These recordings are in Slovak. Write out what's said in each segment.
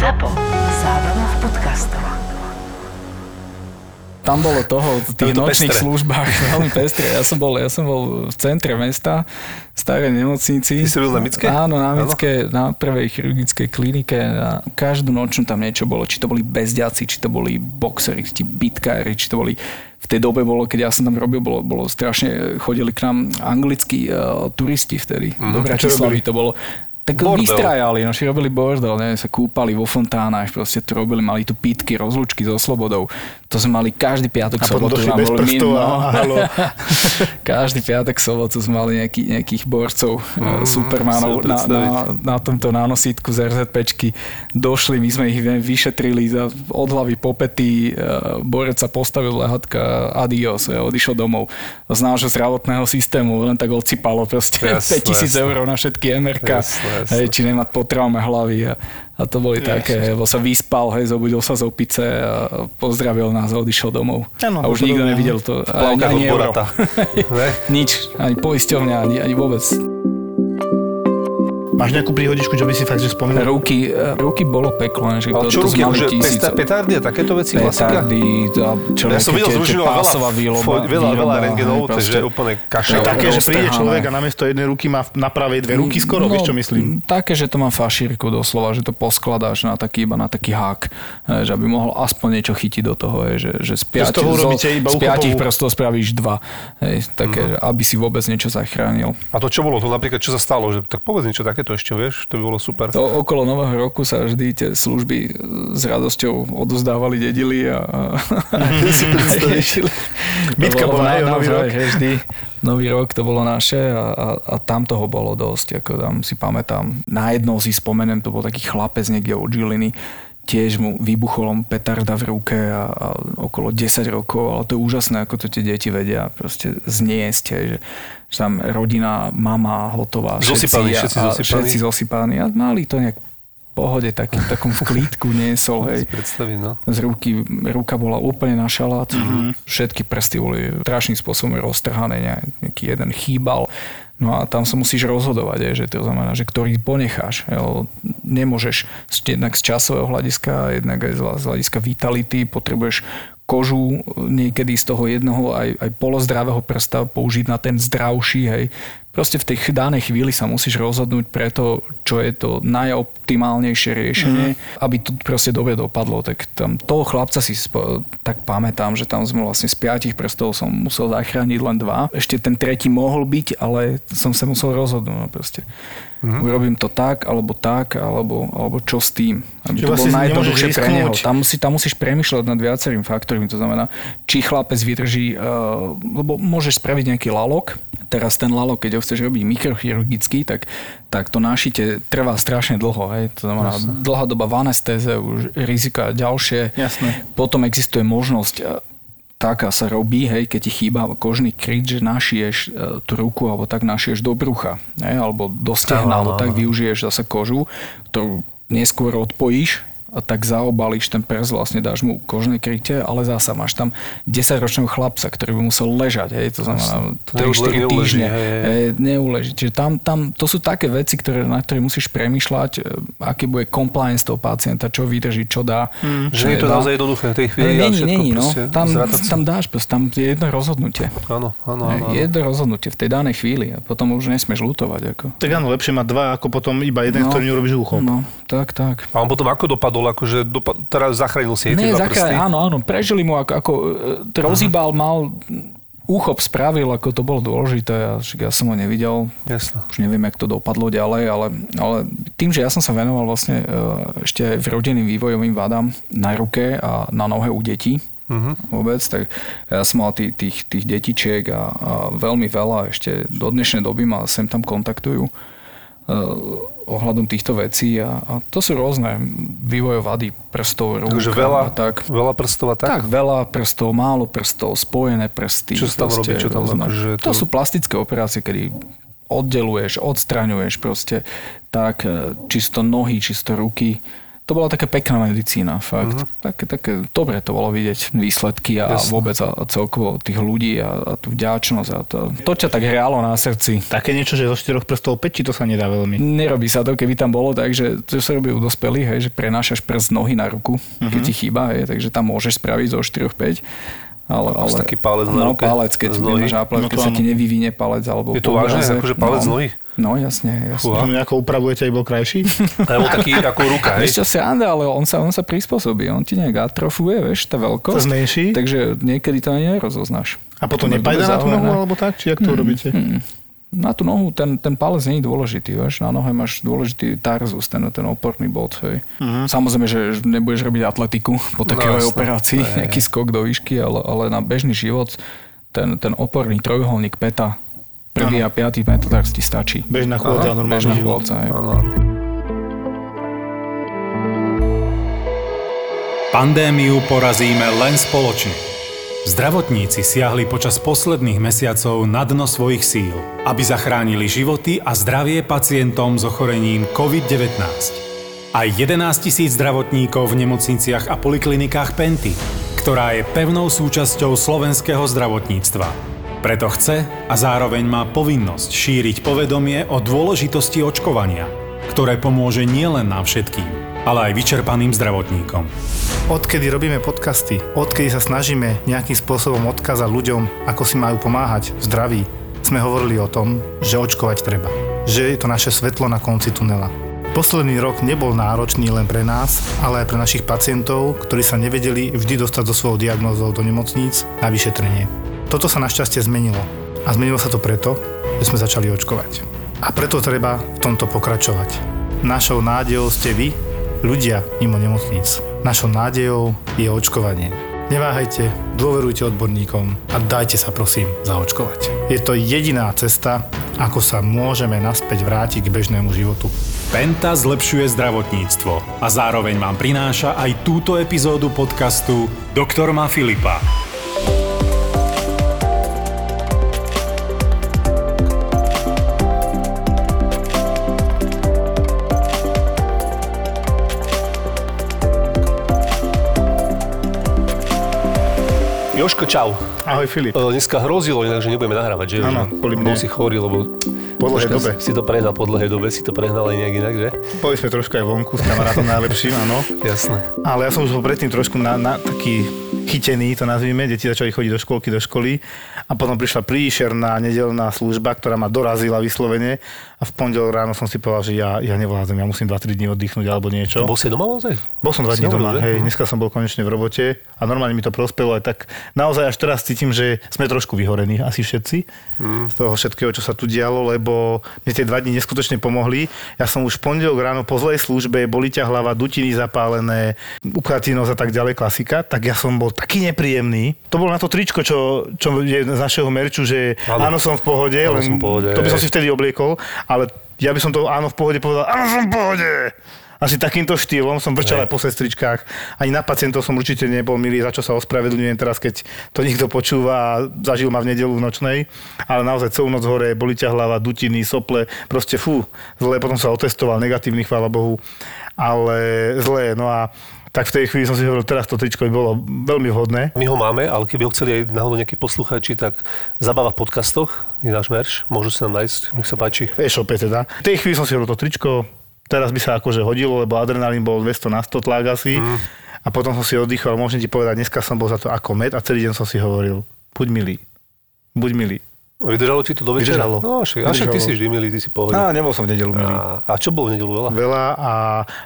ZAPO. Zábrná v podcastov. Tam bolo toho, v tých to nočných pestré. službách veľmi pestré. Ja som bol, ja som bol v centre mesta, v starej nemocnici. Ty si robil na Mické? Áno, na Mické, na prvej chirurgickej klinike. A každú nočnú tam niečo bolo. Či to boli bezďaci, či to boli boxeri, či bitkári, či to boli v tej dobe bolo, keď ja som tam robil, bolo, bolo strašne, chodili k nám anglickí uh, turisti vtedy. Mm, do Bratislavy to bolo. Tak Bordel. vystrajali, no, robili bordel, ne, sa kúpali vo fontánach, proste to robili, mali tu pitky, rozlúčky so slobodou. To sme mali každý piatok, A potom sobotu. bez boli min- každý piatok, sobotu sme mali nejaký, nejakých borcov, mm, supermanov si ho na, na, na tomto nánosítku z RZPčky. Došli, my sme ich viem, vyšetrili za, od hlavy po pety, e, borec sa postavil lehatka, adios, e, odišiel domov. Z nášho zdravotného systému len tak odsypalo proste Jasné, 5000 jasné. eur na všetky MRK, jasné. Hej, či nemať po traume hlavy. A, a to boli také, lebo sa vyspal, hej, zobudil sa z opice a pozdravil nás a odišiel domov. Áno, a už nikto nevidel to. Ani, ani euro. Nič, ani poisťovňa, ani, ani vôbec. Máš nejakú príhodičku, čo by si fakt, že spomenul? Ruky, e, ruky bolo peklo, že Ale čo to ruky, sme mali že tisíce. pesta- petardy a takéto veci, klasika? Petardy, a čo Ja som videl, tie- tie zrušil veľa, fo- veľa, veľa rengenov, takže úplne kaša. také, že príde človek a namiesto jednej ruky má na pravej dve ruky skoro, vieš čo myslím? No, Také, že to má fašírku doslova, že to poskladáš na taký, iba na taký hák, e, že aby mohol aspoň niečo chytiť do toho, že, že z, piati, z toho zo- z piatich prstov spravíš dva, hej, také, Mhm. aby si vôbec niečo zachránil. A to čo bolo? To napríklad, čo sa stalo? Že, tak povedz niečo takéto ešte, vieš? To by bolo super. To okolo nového roku sa vždy tie služby e, s radosťou odozdávali, dedili a, a, si predstavíš. Bitka bola, hej, o nový rok. Vždy, nový rok to bolo naše a, a, a tam toho bolo dosť. Ako tam si pamätám. Na jednou si spomenem, to bol taký chlapec niekde od Žiliny, tiež mu vybuchol len petarda v ruke a, a okolo 10 rokov, ale to je úžasné, ako to tie deti vedia proste zniesť, hej, že, že tam rodina, mama hotová, Zosypaní, všetci, všetci a, zosypaní. všetci zosypaní a mali to nejak pohode, takým, takom v klídku niesol, hej. No. Z ruky, ruka bola úplne na šalát, Mhm. mm-hmm. všetky prsty boli strašným spôsobom roztrhané, ne- nejaký jeden chýbal. No a tam sa musíš rozhodovať, je, že to znamená, že ktorý ponecháš. Jo. Nemôžeš z- jednak z časového hľadiska, jednak aj z hľadiska vitality, potrebuješ kožu niekedy z toho jednoho aj, aj polozdravého prsta použiť na ten zdravší, hej. Proste v tej danej chvíli sa musíš rozhodnúť pre to, čo je to najoptimálnejšie riešenie, mm-hmm. aby to proste dobre dopadlo. Tak tam toho chlapca si spo, tak pamätám, že tam sme vlastne z piatich prstov som musel zachrániť len dva. Ešte ten tretí mohol byť, ale som sa musel rozhodnúť. No proste. Mm-hmm. Urobím to tak, alebo tak, alebo, alebo čo s tým. Aby Čiže to bolo vlastne najjednoduchšie pre neho. Tam, si, tam musíš premyšľať nad viacerými faktormi. To znamená, či chlapec vydrží, uh, lebo môžeš spraviť nejaký lalok. Teraz ten lalok, keď ho chceš robiť mikrochirurgicky, tak, tak to nášite trvá strašne dlho. Hej. To znamená, Jasne. dlhá doba v anestéze, už rizika ďalšie. Jasné. Potom existuje možnosť e, taká sa robí, hej, keď ti chýba kožný kryt, že našiješ e, tú ruku alebo tak našiješ do brucha, hej, alebo do stehna, alebo tak využiješ zase kožu, ktorú neskôr odpojíš tak zaobalíš ten prst, vlastne dáš mu kožné krytie, ale zasa máš tam 10-ročného chlapca, ktorý by musel ležať, hej, to znamená 3-4 Neule- neuleží, týždne, neuleží. Čiže tam, tam, to sú také veci, ktoré, na ktoré musíš premyšľať, e, aký bude compliance toho pacienta, čo vydrží, čo dá. Mm. Že nie je to dá. naozaj jednoduché v tej chvíli. Není, všetko není, no. Tam, tam dáš, proste, tam je jedno rozhodnutie. Áno, áno, áno. jedno rozhodnutie v tej danej chvíli a potom už nesmieš lutovať. Ako. Tak áno, lepšie mať dva, ako potom iba jeden, No. ktorý nerobíš uchom. No, tak, tak. A on potom ako dopadol? Akože dopa- teraz zachránil si jej Nie, zachráň, áno, áno, prežili mu, ako, ako uh rozhýbal, mal úchop spravil, ako to bolo dôležité, a však ja som ho nevidel, Jasno. už neviem, jak to dopadlo ďalej, ale, ale tým, že ja som sa venoval vlastne e, ešte v rodinným vývojovým vadám na ruke a na nohe u detí, Mhm. vôbec, tak ja som mal tých, tých, tých detičiek a, a veľmi veľa ešte do dnešnej doby ma sem tam kontaktujú e, ohľadom týchto vecí a, a to sú rôzne vývojové vady prstov, rúk Takže veľa, a tak. veľa prstov a tak? Tak, veľa prstov, málo prstov, spojené prsty. Čo sa tam robí? Čo tam rôzne. akože To to- sú plastické operácie, kedy oddeluješ, odstraňuješ proste tak e, čisto nohy, čisto ruky. To bola taká pekná medicína, fakt. Mm-hmm. Také, také, dobre to bolo vidieť výsledky a Jasne. vôbec a, a celkovo tých ľudí a, a tú vďačnosť a to, to ťa tak hrálo na srdci. Také niečo, že zo štyroch prstov peči, to sa nedá veľmi. Nerobí sa to, keby tam bolo tak, že to sa robí u dospelých, hej, že prenášaš prst nohy na ruku, uh-huh. keď ti chýba, hej, takže tam môžeš spraviť zo 4-5. Ale, ale, taký palec na no, ruke, palec, keď z nohy. nápad, No keď sa ti nevyvinie palec alebo Je to vážne? Akože palec no, nohy? No jasne, jasne. Fúha. To nejako upravujete, aby bol krajší? Alebo taký ako ruka, hej? Čo, sranda, ale on sa, on sa prispôsobí, on ti nejak atrofuje, vieš, tá To veľkosť. zmenší? Takže niekedy to ani nerozoznáš. A potom To nepajda na tú nohu, alebo tak? Či jak to robíte? Na tú nohu ten, ten palec nie je dôležitý, vieš, na nohe máš dôležitý tarzus, ten, ten oporný bod, hej. Samozrejme, že nebudeš robiť atletiku po takej jasné. operácii, nejaký skok do výšky, ale, ale na bežný život ten, ten oporný trojuholník peta, prvý a piatý metatarz ti stačí. Bežná chôdza, normálny Bežná život. chôdza. Pandémiu porazíme len spoločne. Zdravotníci siahli počas posledných mesiacov na dno svojich síl, aby zachránili životy a zdravie pacientom s ochorením COVID-19. Aj 11 tisíc zdravotníkov v nemocniciach a poliklinikách Penty, ktorá je pevnou súčasťou slovenského zdravotníctva. Preto chce a zároveň má povinnosť šíriť povedomie o dôležitosti očkovania, ktoré pomôže nielen nám všetkým, ale aj vyčerpaným zdravotníkom. Odkedy robíme podcasty, odkedy sa snažíme nejakým spôsobom odkázať ľuďom, ako si majú pomáhať v zdraví, sme hovorili o tom, že očkovať treba. Že je to naše svetlo na konci tunela. Posledný rok nebol náročný len pre nás, ale aj pre našich pacientov, ktorí sa nevedeli vždy dostať so svojou diagnózou do nemocníc na vyšetrenie. Toto sa našťastie zmenilo. A zmenilo sa to preto, že sme začali očkovať. A preto treba v tomto pokračovať. Našou nádejou ste vy, ľudia mimo nemocníc. Našou nádejou je očkovanie. Neváhajte, dôverujte odborníkom a dajte sa prosím zaočkovať. Je to jediná cesta, ako sa môžeme naspäť vrátiť k bežnému životu. Penta zlepšuje zdravotníctvo a zároveň vám prináša aj túto epizódu podcastu Doktor má Filipa. Joško, čau. Ahoj Filip. Dneska hrozilo inak, že nebudeme nahrávať, že? Áno, kvôli Bol mne. si chorý, lebo... Po dlhej dobe. Si to prehnal po dlhej dobe, si to prehnal aj nejak inak, že? Boli sme trošku aj vonku s kamarátom najlepším, áno. Jasné. Ale ja som už bol predtým trošku na, na taký chytený, to nazvime. Deti začali chodiť do školky, do školy a potom prišla príšerná nedelná služba, ktorá ma dorazila vyslovene a v pondelok ráno som si povedal, že ja, ja nevládzem, ja musím 2-3 dní oddychnúť alebo niečo. Bol si doma naozaj? Bol som dva Si dní hovoril, doma, že? hej, dneska som bol konečne v robote a normálne mi to prospelo aj tak. Naozaj až teraz cítim, že sme trošku vyhorení, asi všetci, Mhm. z toho všetkého, čo sa tu dialo, lebo mne tie dva dní neskutočne pomohli. Ja som už pondelok ráno po zlej službe, boli ťa hlava, dutiny zapálené, upchatínosť a tak ďalej, klasika, tak ja som bol taký nepríjemný. To bolo na to tričko, čo, čo je z našeho merču, že áno, Áno. som v pohode, len som v pohode. to by som si vtedy obliekol, ale ja by som to áno v pohode povedal, áno som v pohode. Asi takýmto štýlom som vrčal aj po sestričkách. Ani na pacientov som určite nebol milý, za čo sa ospravedlňujem teraz, keď to niekto počúva a zažil ma v nedelu v nočnej. Ale naozaj celú noc hore, boli ťa hlava, dutiny, sople, proste fú, zle. Potom sa otestoval, negatívny, chvála Bohu. Ale zlé, no a tak v tej chvíli som si hovoril, teraz to tričko by bolo veľmi vhodné. My ho máme, ale keby ho chceli aj náhodou nejakí poslucháči, tak zabava v podcastoch, je náš merch, môžu si nám nájsť, nech sa páči. V e-shope teda. V tej chvíli som si hovoril to tričko, teraz by sa akože hodilo, lebo adrenalín bol 200 na 100 tlak asi. Mhm. A potom som si oddychol, môžem ti povedať, dneska som bol za to ako med a celý deň som si hovoril, buď milý, buď milý. Vydržalo ti to do večera? Vydržalo. No, však, a však ty si vždy milý, ty si pohodil. No, nebol som v nedelu milý. A, a čo bolo v nedelu veľa? Veľa a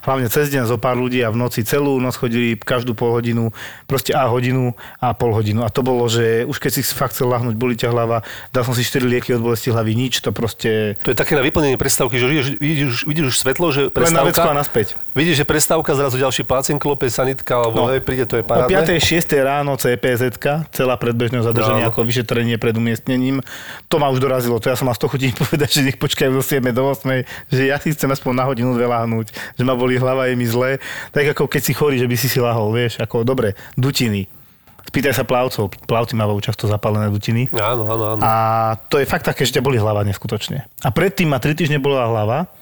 hlavne cez deň zo pár ľudí a v noci celú noc chodili každú pol hodinu, proste a hodinu a pol hodinu. A to bolo, že už keď si fakt chcel lahnúť, boli ťa hlava, dal som si 4 lieky od bolesti hlavy, nič, to proste To je také na vyplnenie prestávky, že vidíš, vidíš, vidíš už svetlo, že len na a prestávka, naspäť. vidíš, že prestávka, zrazu ďalší pacient klope, sanitka, No. alebo no. príde, to je O parádne. 5. 6. ráno CPZ, celá predbežného zadržania Áno. ako vyšetrenie pred umiestnením. To ma už dorazilo. To ja som mal 100 chutí povedať, že nech počkajú do 7. do 8. Že ja si chcem aspoň na hodinu dve láhnuť. Že ma boli hlava, je mi zle. Tak ako keď si chorý, že by si si lahol, vieš. Ako dobre, dutiny. Spýtaj sa plavcov. Plavci majú často zapálené dutiny. Áno, áno, áno. A to je fakt také, že ťa boli hlava neskutočne. A predtým ma 3 týždne bola hlava.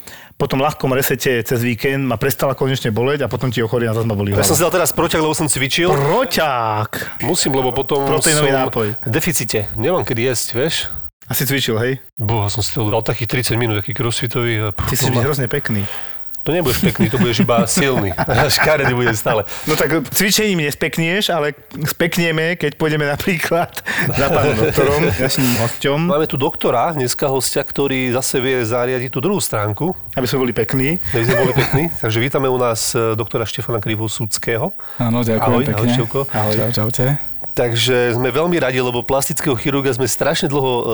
Po tom ľahkom resete cez víkend ma prestala konečne boleť a potom ti ochorí a zase ma boli Ja som si dal teraz proťak, lebo som cvičil. Proťák! Musím, lebo potom Proteínový som nápoj. v deficite. Nemám kedy jesť, vieš. Asi cvičil, hej? Boha, som si dal takých 30 minút, taký crossfitový. Ty si ma- hrozne pekný. To nebudeš pekný, to budeš iba silný. Škaredý bude stále. No tak cvičením nespeknieš, ale speknieme, keď pôjdeme napríklad za pánom doktorom, našim hosťom, Máme tu doktora, dneska hostia, ktorý zase vie zariadiť tú druhú stránku. aby sme boli pekní. aby sme boli pekní. Takže vítame u nás e, doktora Štefana Krivosudského. Áno, ďakujem Ahoj, pekne. ahoj. Ahoj. Čau, čaute. Takže sme veľmi radi, lebo plastického chirurga sme strašne dlho uh,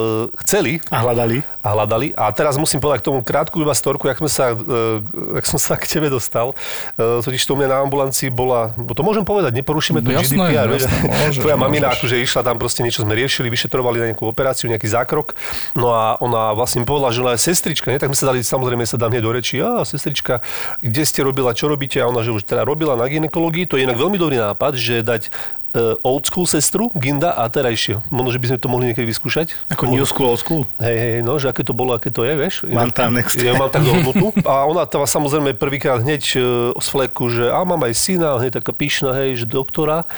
chceli A hľadali. a hľadali. A teraz musím povedať k tomu krátku iba storku, jak, sme sa, uh, jak som sa k tebe dostal. Uh, totiž to u mňa na ambulancii bola, bo to môžem povedať, neporušíme tu No jasné, GDPR. jasné, môžeš, Tvoja mamina môžeš. akože išla tam proste niečo sme riešili, vyšetrovali na nejakú operáciu, nejaký zákrok. No a ona vlastne povedala, že ona je sestrička, nie? tak sme sa dali, samozrejme sa dám hneď do reči, a sestrička, kde ste robila, čo robíte? A ona, že už teda robila na ginekológii, to je inak veľmi dobrý nápad, že dať e, old school sestru, Ginda a terajšie. Možno, že by sme to mohli niekedy vyskúšať. Ako new school, old school. Hej, hej, no, že aké to bolo, aké to je, vieš. Mám tam next. Ja mám tak dohodnutú. A ona tam samozrejme prvýkrát hneď e, z fleku, že a mám aj syna, hneď taká pyšná, hej, že doktora.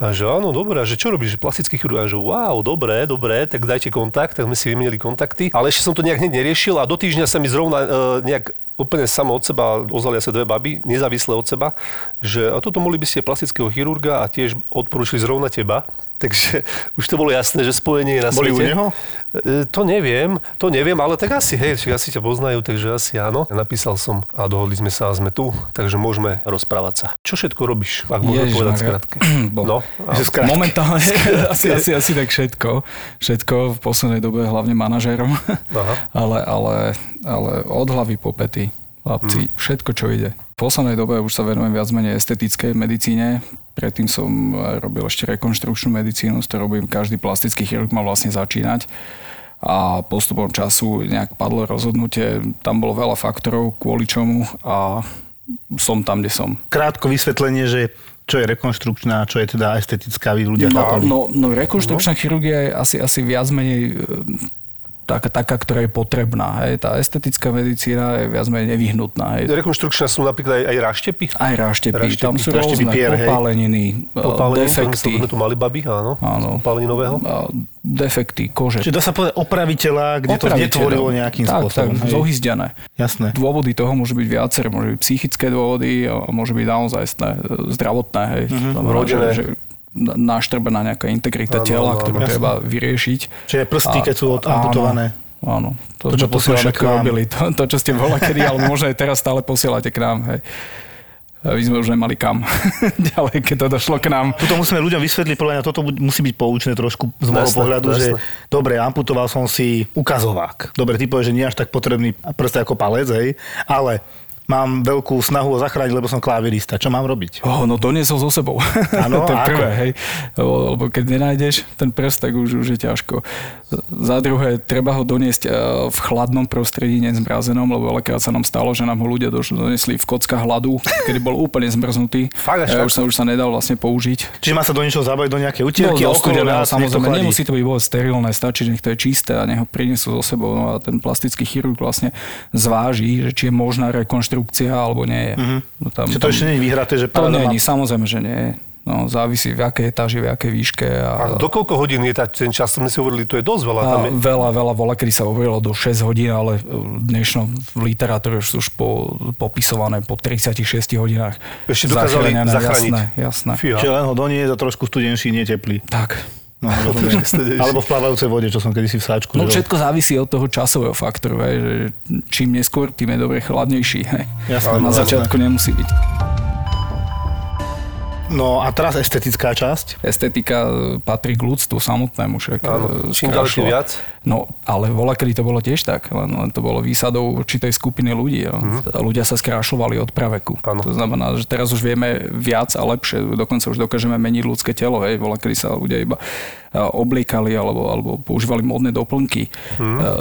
A že áno, dobré, a že čo robíš, že plastický chirurg. A že wow, dobré, dobré, tak dajte kontakt, tak sme si vymenili kontakty. Ale ešte som to nejak neriešil a do týždňa sa mi zrovna e, nejak úplne samo od seba ozvali sa dve baby, nezávisle od seba, že a toto mohli by ste plastického chirurga a tiež odporúčili zrovna teba. Takže už to bolo jasné, že spojenie je na Boli u svete. neho? E, To neviem, to neviem, ale tak asi, hej, však asi ťa poznajú, takže asi áno. Napísal som a dohodli sme sa a sme tu, takže môžeme rozprávať sa. Čo všetko robíš, ak môžeme Ježiš, povedať skrátke? No, skrátke. Momentálne asi, asi, asi tak všetko. Všetko v poslednej dobe hlavne manažérom. Ale, ale, ale od hlavy po pety. Chlapci, Mhm. všetko, čo ide. V poslednej dobe už sa venujem viac menej estetickej medicíne. Predtým som robil ešte rekonštrukčnú medicínu, s ktorou robím každý plastický chirurg mal vlastne začínať. A postupom času nejak padlo rozhodnutie, tam bolo veľa faktorov, kvôli čomu a som tam, kde som. Krátko vysvetlenie, že čo je rekonštrukčná, čo je teda estetická, aby ľudia No, chápali. no, no rekonštrukčná chirurgia je asi, asi viac menej e, taká, ktorá je potrebná. Hej. Tá estetická medicína je viac menej nevyhnutná. Hej. Rekonštrukčná sú napríklad aj, aj ráštepy? Aj ráštepy, Ráštepy. tam sú Ráštepy rôzne pier, popáleniny, e, Popálenie, defekty, sme tu mali baby, áno, Áno. popálení nového. a defekty, kože. Čiže dá sa povedať opraviteľa, kde to Opraviteľom. netvorilo nejakým tak, spôsobom. Tak, hej. zohyzdené. Jasné. Dôvody toho môžu byť viaceré, môžu byť psychické dôvody a môže byť naozaj zdravotné. Hej. Mhm. Znamená, že náštrbená nejaká Áno, integrita tela, áno, ktorú jasné. treba vyriešiť. Čiže prsty, keď sú amputované. Áno, to, To, čo sme posielame všetko k robili. To, to, čo ste bola kedy, ale možno aj teraz stále posielate k nám. Hej. A My sme už nemali kam ďalej, keď to došlo k nám. Tuto musíme ľuďom vysvetliť, podľa mňa toto musí byť poučné trošku z môjho pohľadu, že jasné. dobre, amputoval som si ukazovák. Dobre, ty povieš, že nie až tak potrebný prst ako palec, hej, ale mám veľkú snahu ho zachrániť, lebo som klavirista. Čo mám robiť? Oh, no doniesol so sebou. Áno, to je prvé, ako? hej. Lebo, lebo keď nenájdeš ten prst, tak už, už je ťažko. Za druhé, treba ho doniesť eh, v chladnom prostredí, nezmrazenom, lebo veľakrát sa nám stalo, že nám ho ľudia donesli v kockách hladu, kedy bol úplne zmrznutý. Fakt, až a tak? už sa, už sa nedal vlastne použiť. Čiže má sa do niečoho zabať do nejakej utierky, do okolo samozrejme, nemusí to byť vôbec sterilné, stačí, že nech to je čisté a nech ho prinesú so sebou. No a ten plastický chirurg vlastne zváži, že či je možná rekonštrukcia alebo nie je. No tam, Čiže to ešte nie je vyhraté, že to nie, má- samozrejme, že nie je. No, závisí v akej etáži, v akej výške. A A, do koľko hodín je tá, ten čas, sme si hovorili, to je dosť veľa. Tam je, veľa, veľa, voľa, kedy sa hovorilo do 6 hodín, ale dnešno v literatúre sú už po, popisované po 36 hodinách. Ešte dokázali zachrániť. Jasné, jasné. Fíha. Čiže len ho doniesť a trošku studenší, nie teplý. Tak. No. Alebo v plávajúcej vode, čo som kedysi v sáčku. No žil. všetko závisí od toho časového faktoru, hej, že čím neskôr, tým je dobre chladnejší. Hej. Jasné, Na jasné. začiatku nemusí byť. No a teraz estetická časť. Estetika e, patrí k ľudstvu samotnému. Však, Áno, e, čím ďalej, viac. No, ale voľa, kedy to bolo tiež tak, len, len to bolo výsadou určitej skupiny ľudí. Jo. A ľudia sa skrášľovali od praveku. Áno. To znamená, že teraz už vieme viac a lepšie, dokonca už dokážeme meniť ľudské telo. Hej. Voľa, kedy sa ľudia iba obliekali alebo, alebo používali modné doplnky. E,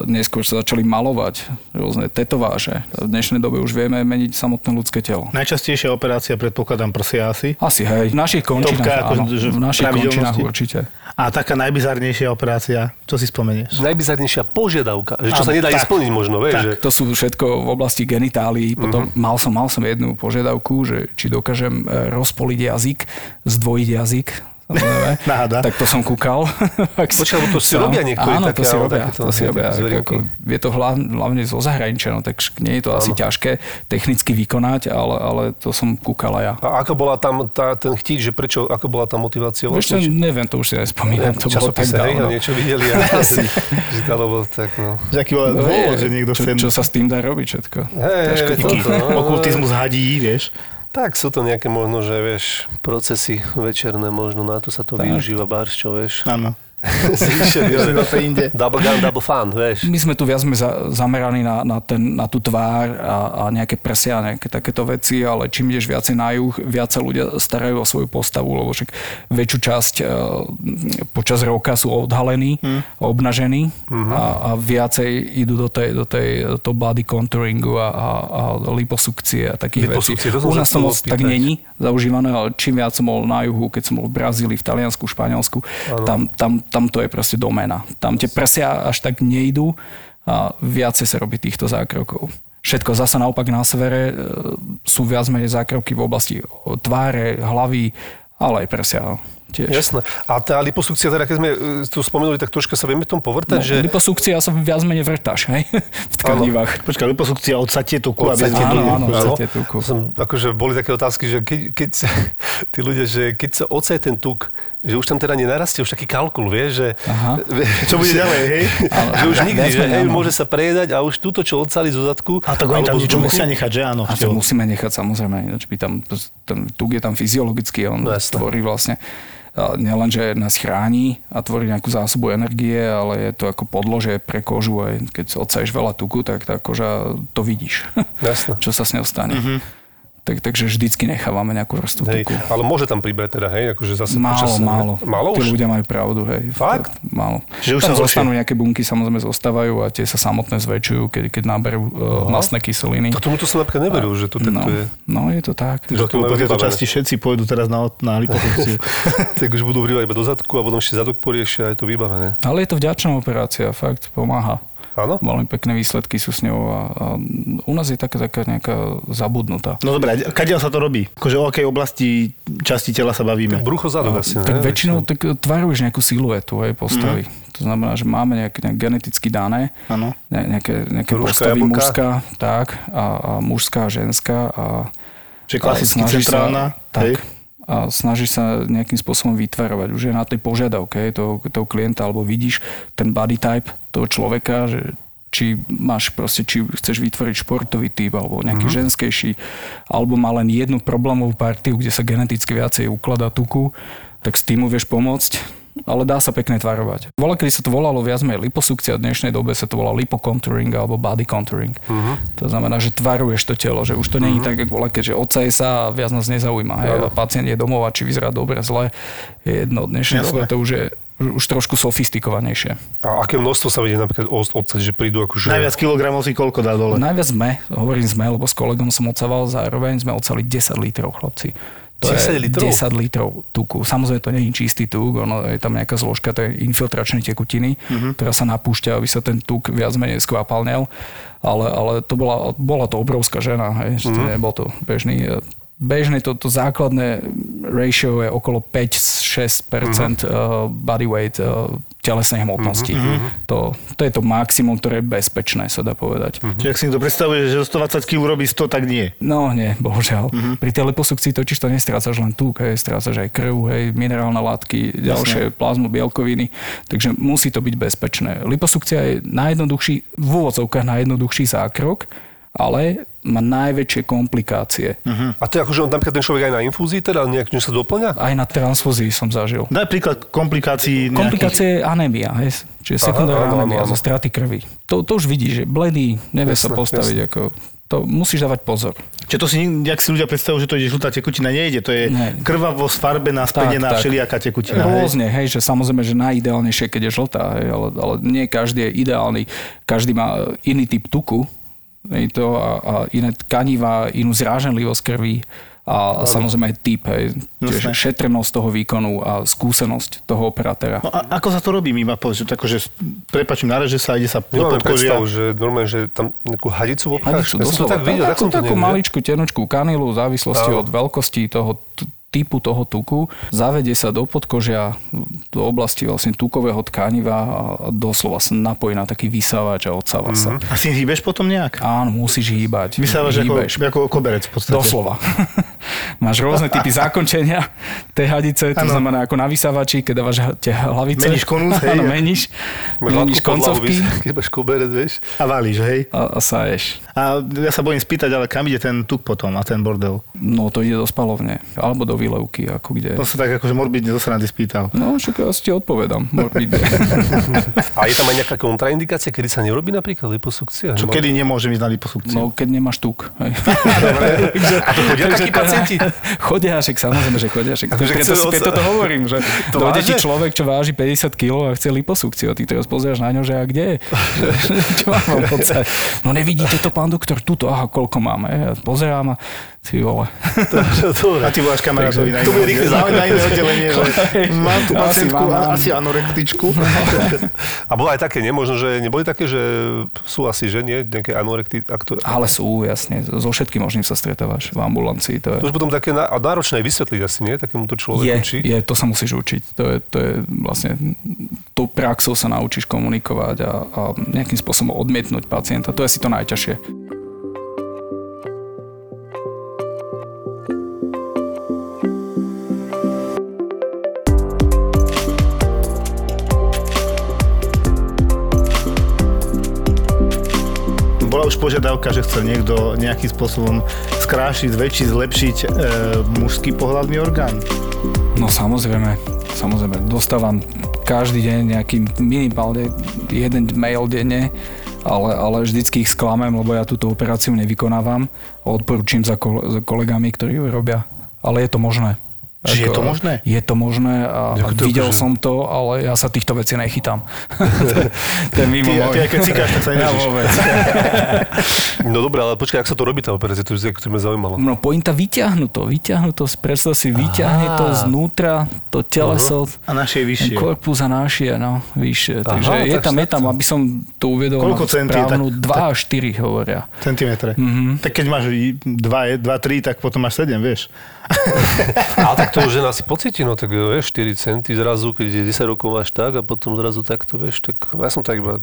Neskôr sa začali malovať rôzne tetováže. V dnešnej dobe už vieme meniť samotné ľudské telo. Najčastejšia operácia, predpokladám, prsia asi. Asi hej, V našich končinách, Topka, áno. V našich končinách určite. A taká najbizarnejšia operácia, čo si spomenieš? Najbizarnejšia požiadavka, že čo Áno, sa nedá tak. splniť možno, Tak. že... To sú všetko v oblasti genitálií. Potom mal som, mal som jednu požiadavku, že či dokážem e, rozpoliť jazyk, zdvojiť jazyk. Náhada. Tak to som kúkal. Počkaj, to si robia niektorí Áno, také, to si áno, robia. To si robia. Ako, je to hlavne, zo zahraničia, no, tak nie je to asi ťažké technicky vykonať, ale, ale to som kúkal aj ja. A ako bola tam tá, ten chtíč, že prečo, ako bola tá motivácia? Vlastne? neviem, to už si nespomínam, to bolo tak dávno. niečo videli a Asi. že to, lebo tak, no. Že aký bol No, dôvod, že niekto čo, sa s tým dá robiť všetko. To- no. okultizmus hadí, vieš. Tak sú to nejaké možno, že vieš, procesy večerné možno, na to sa to Tak. využíva barščo, vieš. Áno. Inde. double gun, double fun, vieš. My sme tu viac sme za, zameraní na, na, ten, na tú tvár a, a nejaké prsia, nejaké takéto veci, ale čím ideš viacej na juh, viacej ľudia starajú o svoju postavu, lebo však väčšiu časť e, počas roka sú odhalení, Hm. obnažení Mhm. a, a viacej idú do tej, do tej do toho body contouringu a, a, a liposukcie a takých vecí. Liposukcie, to som U sa nás to moc tak není zaužívané, ale čím viac som bol na juhu, keď som bol v Brazílii, v Taliansku, Španielsku, tam, tam, tam to je proste doména. Tam tie prsia až tak nejdú a viacej sa robí týchto zákrokov. Všetko zasa naopak na severe e, sú viac menej zákroky v oblasti o, tváre, hlavy, ale aj prsia tiež. Jasné. A tá liposukcia, teda keď sme e, tu spomenuli, tak troška sa vieme tom povrtať, No, že... Liposukcia sa viac menej vrtáš, hej? v tkanivách. Počkaj, liposukcia odsatie tuku, Odsatie sme... Áno, áno, Áno. odsatie tuku. Som, akože boli také otázky, že keď, keď sa, tí ľudia, že keď sa ocej ten tuk, že už tam teda nenarastie už taký kalkul, vieš, že... Aha. Čo bude ďalej, hej? že už nikdy, že hej, áno. môže sa prejedať a už túto, čo odsali zo zadku... A tak oni tam niečo musia nechať, že áno? A to musíme nechať samozrejme, ináč by tam, ten tuk je tam fyziologicky, on No, tvorí vlastne a nielen, že nás chráni a tvorí nejakú zásobu energie, ale je to ako podlože pre kožu. Aj keď odsaješ veľa tuku, tak tá koža to vidíš, Jasné. čo sa s ňou stane. Tak, takže vždycky nechávame nejakú vrstvu Hej, tuku. ale môže tam pribrať teda, hej, akože zase Málo, počas- málo. Málo Tí už? ľudia majú pravdu, hej. Fakt? Málo. Že už Tam sa zostanú nejaké bunky, samozrejme zostávajú a tie sa samotné zväčšujú, keď, keď náberú uh, masné kyseliny. A tomu to som napríklad neveril, že to takto No, je. no, je to tak. Že Po tejto časti všetci pôjdu teraz na, na liposukciu. tak už budú vrývať iba do zadku a potom ešte zadok poriešia a je to vybavené. Ale je to vďačná operácia, fakt pomáha. Áno? Veľmi pekné výsledky sú s ňou a, a u nás je taká, taká nejaká zabudnutá. No dobré, kadiaľ sa to robí? Akože o akej oblasti časti tela sa bavíme? Brucho zadok asi, tak ne? väčšinou tak tvaruješ nejakú siluetu aj postavy. Mhm. To znamená, že máme nejaké, nejaké geneticky dané, Áno. ne, nejaké, nejaké Rúška, postavy jablka. mužská, tak, a, a mužská, ženská a Čiže klasicky centrálna, Sa, hej? A snažíš sa nejakým spôsobom vytvarovať. Už je na tej požiadavke toho, toho klienta, alebo vidíš ten body type toho človeka, že či máš proste, či chceš vytvoriť športový typ, alebo nejaký Mhm. mm-hmm. ženskejší, alebo má len jednu problémovú partiu, kde sa geneticky viacej ukladá tuku, tak s tým mu vieš pomôcť ale dá sa pekne tvarovať. Vola, kedy sa to volalo viac menej liposukcia, v dnešnej dobe sa to volá lipocontouring alebo body contouring. Uh-huh. To znamená, že tvaruješ to telo, že už to není uh-huh. tak, ako vola, keďže odsaje sa a viac nás nezaujíma. Hej, a pacient je domov a či vyzerá dobre, zle, je jedno. V dnešnej Jasné. dobe to už je už trošku sofistikovanejšie. A aké množstvo sa vedie napríklad od- odsať, že prídu akože... Najviac kilogramov si koľko dá dole? Najviac sme, hovorím sme, lebo s kolegom som odsával zároveň, sme odsali 10 litrov, chlapci. To 10 je litrov? 10 litrov tuku. Samozrejme, to nie je čistý tuk, ono je tam nejaká zložka tej infiltračnej tekutiny, uh-huh. ktorá sa napúšťa, aby sa ten tuk viac menej skvapalnel. Ale, ale to bola, bola to obrovská žena, hej, že to nebol to bežný. Bežné to, to základné ratio je okolo 5-6% uh-huh. body weight uh, telesnej hmotnosti. Uh-huh. To, to je to maximum, ktoré je bezpečné, sa dá povedať. Uh-huh. Čiže ak si to predstavuje, že zo 120 kg robí 100, tak nie. No nie, bohužiaľ. Uh-huh. Pri tej liposukcii totiž to nestrácaš len tuk, hej, strácaš aj krv, hej, minerálne látky, ďalšie plazmu, bielkoviny, takže musí to byť bezpečné. Liposukcia je najjednoduchší, v úvodzovkách najjednoduchší zákrok, ale má najväčšie komplikácie. Uh-huh. A to je akože napríklad ten človek aj na infúzii, teda nejak niečo sa doplňa? Aj na transfúzii som zažil. Daj príklad komplikácií nejakých... Komplikácie je anémia, hej, čiže sekundárna anémia zo straty krvi. To, to už vidíš, že bledý, nevie sa Jasné, postaviť. Ako, to musíš dávať pozor. Čiže to si, jak si ľudia predstavujú, že to je žltá tekutina, nejde. To je Nie. krvavo sfarbená, spenená, tak. všelijaká tekutina. hej. Rôzne, hej, že samozrejme, že najideálnejšie, keď je žltá, hej, ale, ale nie každý je ideálny. Každý má iný typ tuku hej, to a, a iné tkaniva, inú zráženlivosť krvi a samozrejme aj typ, hej, tiež šetrnosť toho výkonu a skúsenosť toho operatéra. No a ako sa to robí? My ma povedz, že tako, že prepačím, nareže sa, ide sa do podkožia. predstavu, že normálne, že tam nejakú hadicu obcháš. Hadicu, Ja som to doslova. tak videl, tak takú, som to takú maličku, tenučku kanilu v závislosti Áno. od veľkosti toho t- typu toho tuku. Zavedie sa do podkožia do oblasti vlastne tukového tkaniva a doslova sa napojí na taký vysávač a odsáva sa. Mhm. A si hýbeš potom nejak? Áno, musíš hýbať. Vysávaš ako, Hýbeš. ako koberec v podstate. Doslova. Máš rôzne typy zákončenia tej hadice, to Áno. znamená ako na vysávači, keď dávaš tie hlavice. Meníš konus, hej. Áno, meníš, meníš koncovky vys- Keď koberec, vieš. A valíš, hej? a, a saješ. A ja sa bojím spýtať, ale kam ide ten tuk potom a ten bordel? No to ide do spalovne, alebo do výlevky, ako kde. To sa tak akože morbidne zo srandy spýtal. No, však ja si ti odpovedám. morbidne. A je tam aj nejaká kontraindikácia, kedy sa nerobí napríklad liposukcia? Čo Nemá- kedy nemôžem ísť na liposukciu? No, keď nemáš tuk. Hej. A to chodia takí pacienti? Chodia, však samozrejme, že chodia. Však Akože preto to hovorím, že To dojde ti človek, čo váži 50 kg a chce liposukciu a ty teraz pozeráš na ňo, že a kde je? Čo mám pocať? No nevidíte to, pán doktor, tuto, aha, koľko máme. Ja pozerám a ty vole. Dobre. A ty voláš kamarátovi na To bude oddelenie, na iné oddelenie, že mám tu pacientku, asi anorektičku. A bolo aj také, nemožno, že neboli také, že sú asi, že nie, nejaké anorekty, ak to, Ale sú, jasne, so všetkým možným sa stretávaš v ambulancii. To je, to už potom také náročné vysvetliť asi, nie, takémuto človeku, je, či? je, to sa musíš učiť. To je, to je vlastne, tou praxou sa naučíš komunikovať a, a nejakým spôsobom odmietnúť pacienta. To je asi to najťažšie. Už požiadavka, že chce niekto nejakým spôsobom skrášiť, zväčšiť, zlepšiť e, mužský pohľadný orgán. No samozrejme, samozrejme. Dostávam každý deň nejaký minimálne jeden mail denne, ale, ale vždycky ich sklamem, lebo ja túto operáciu nevykonávam a odporúčim za, kol- za kolegami, ktorí ju robia. Ale je to možné. Čiže je to možné? Je to možné a, to videl akože- som to, ale ja sa týchto vecí nechytám. to je mimo Ty, môj. ty aj keď cikáš, tak sa ja vôbec. No dobré, ale počkaj, ak sa to robí tá operácia, to je to ma zaujímalo. No pointa vyťahnuť to, vyťahnuť to, predstav si, vyťahne to Aha. znútra, to teleso, A naše je vyššie. korpus a nášie, no, vyššie. Aha, Takže je tak tam, je tam, aby som to uvedol Koľko na centí je správnu, tak- 2 až 4 hovoria. Centimetre. Mhm. Tak keď máš 2, 2, 3, tak potom máš 7, vieš. Ale tak to už žena si pocíti, no tak vieš, 4 centy zrazu, keď je 10 rokov máš tak a potom zrazu takto, vieš, tak ja som tak iba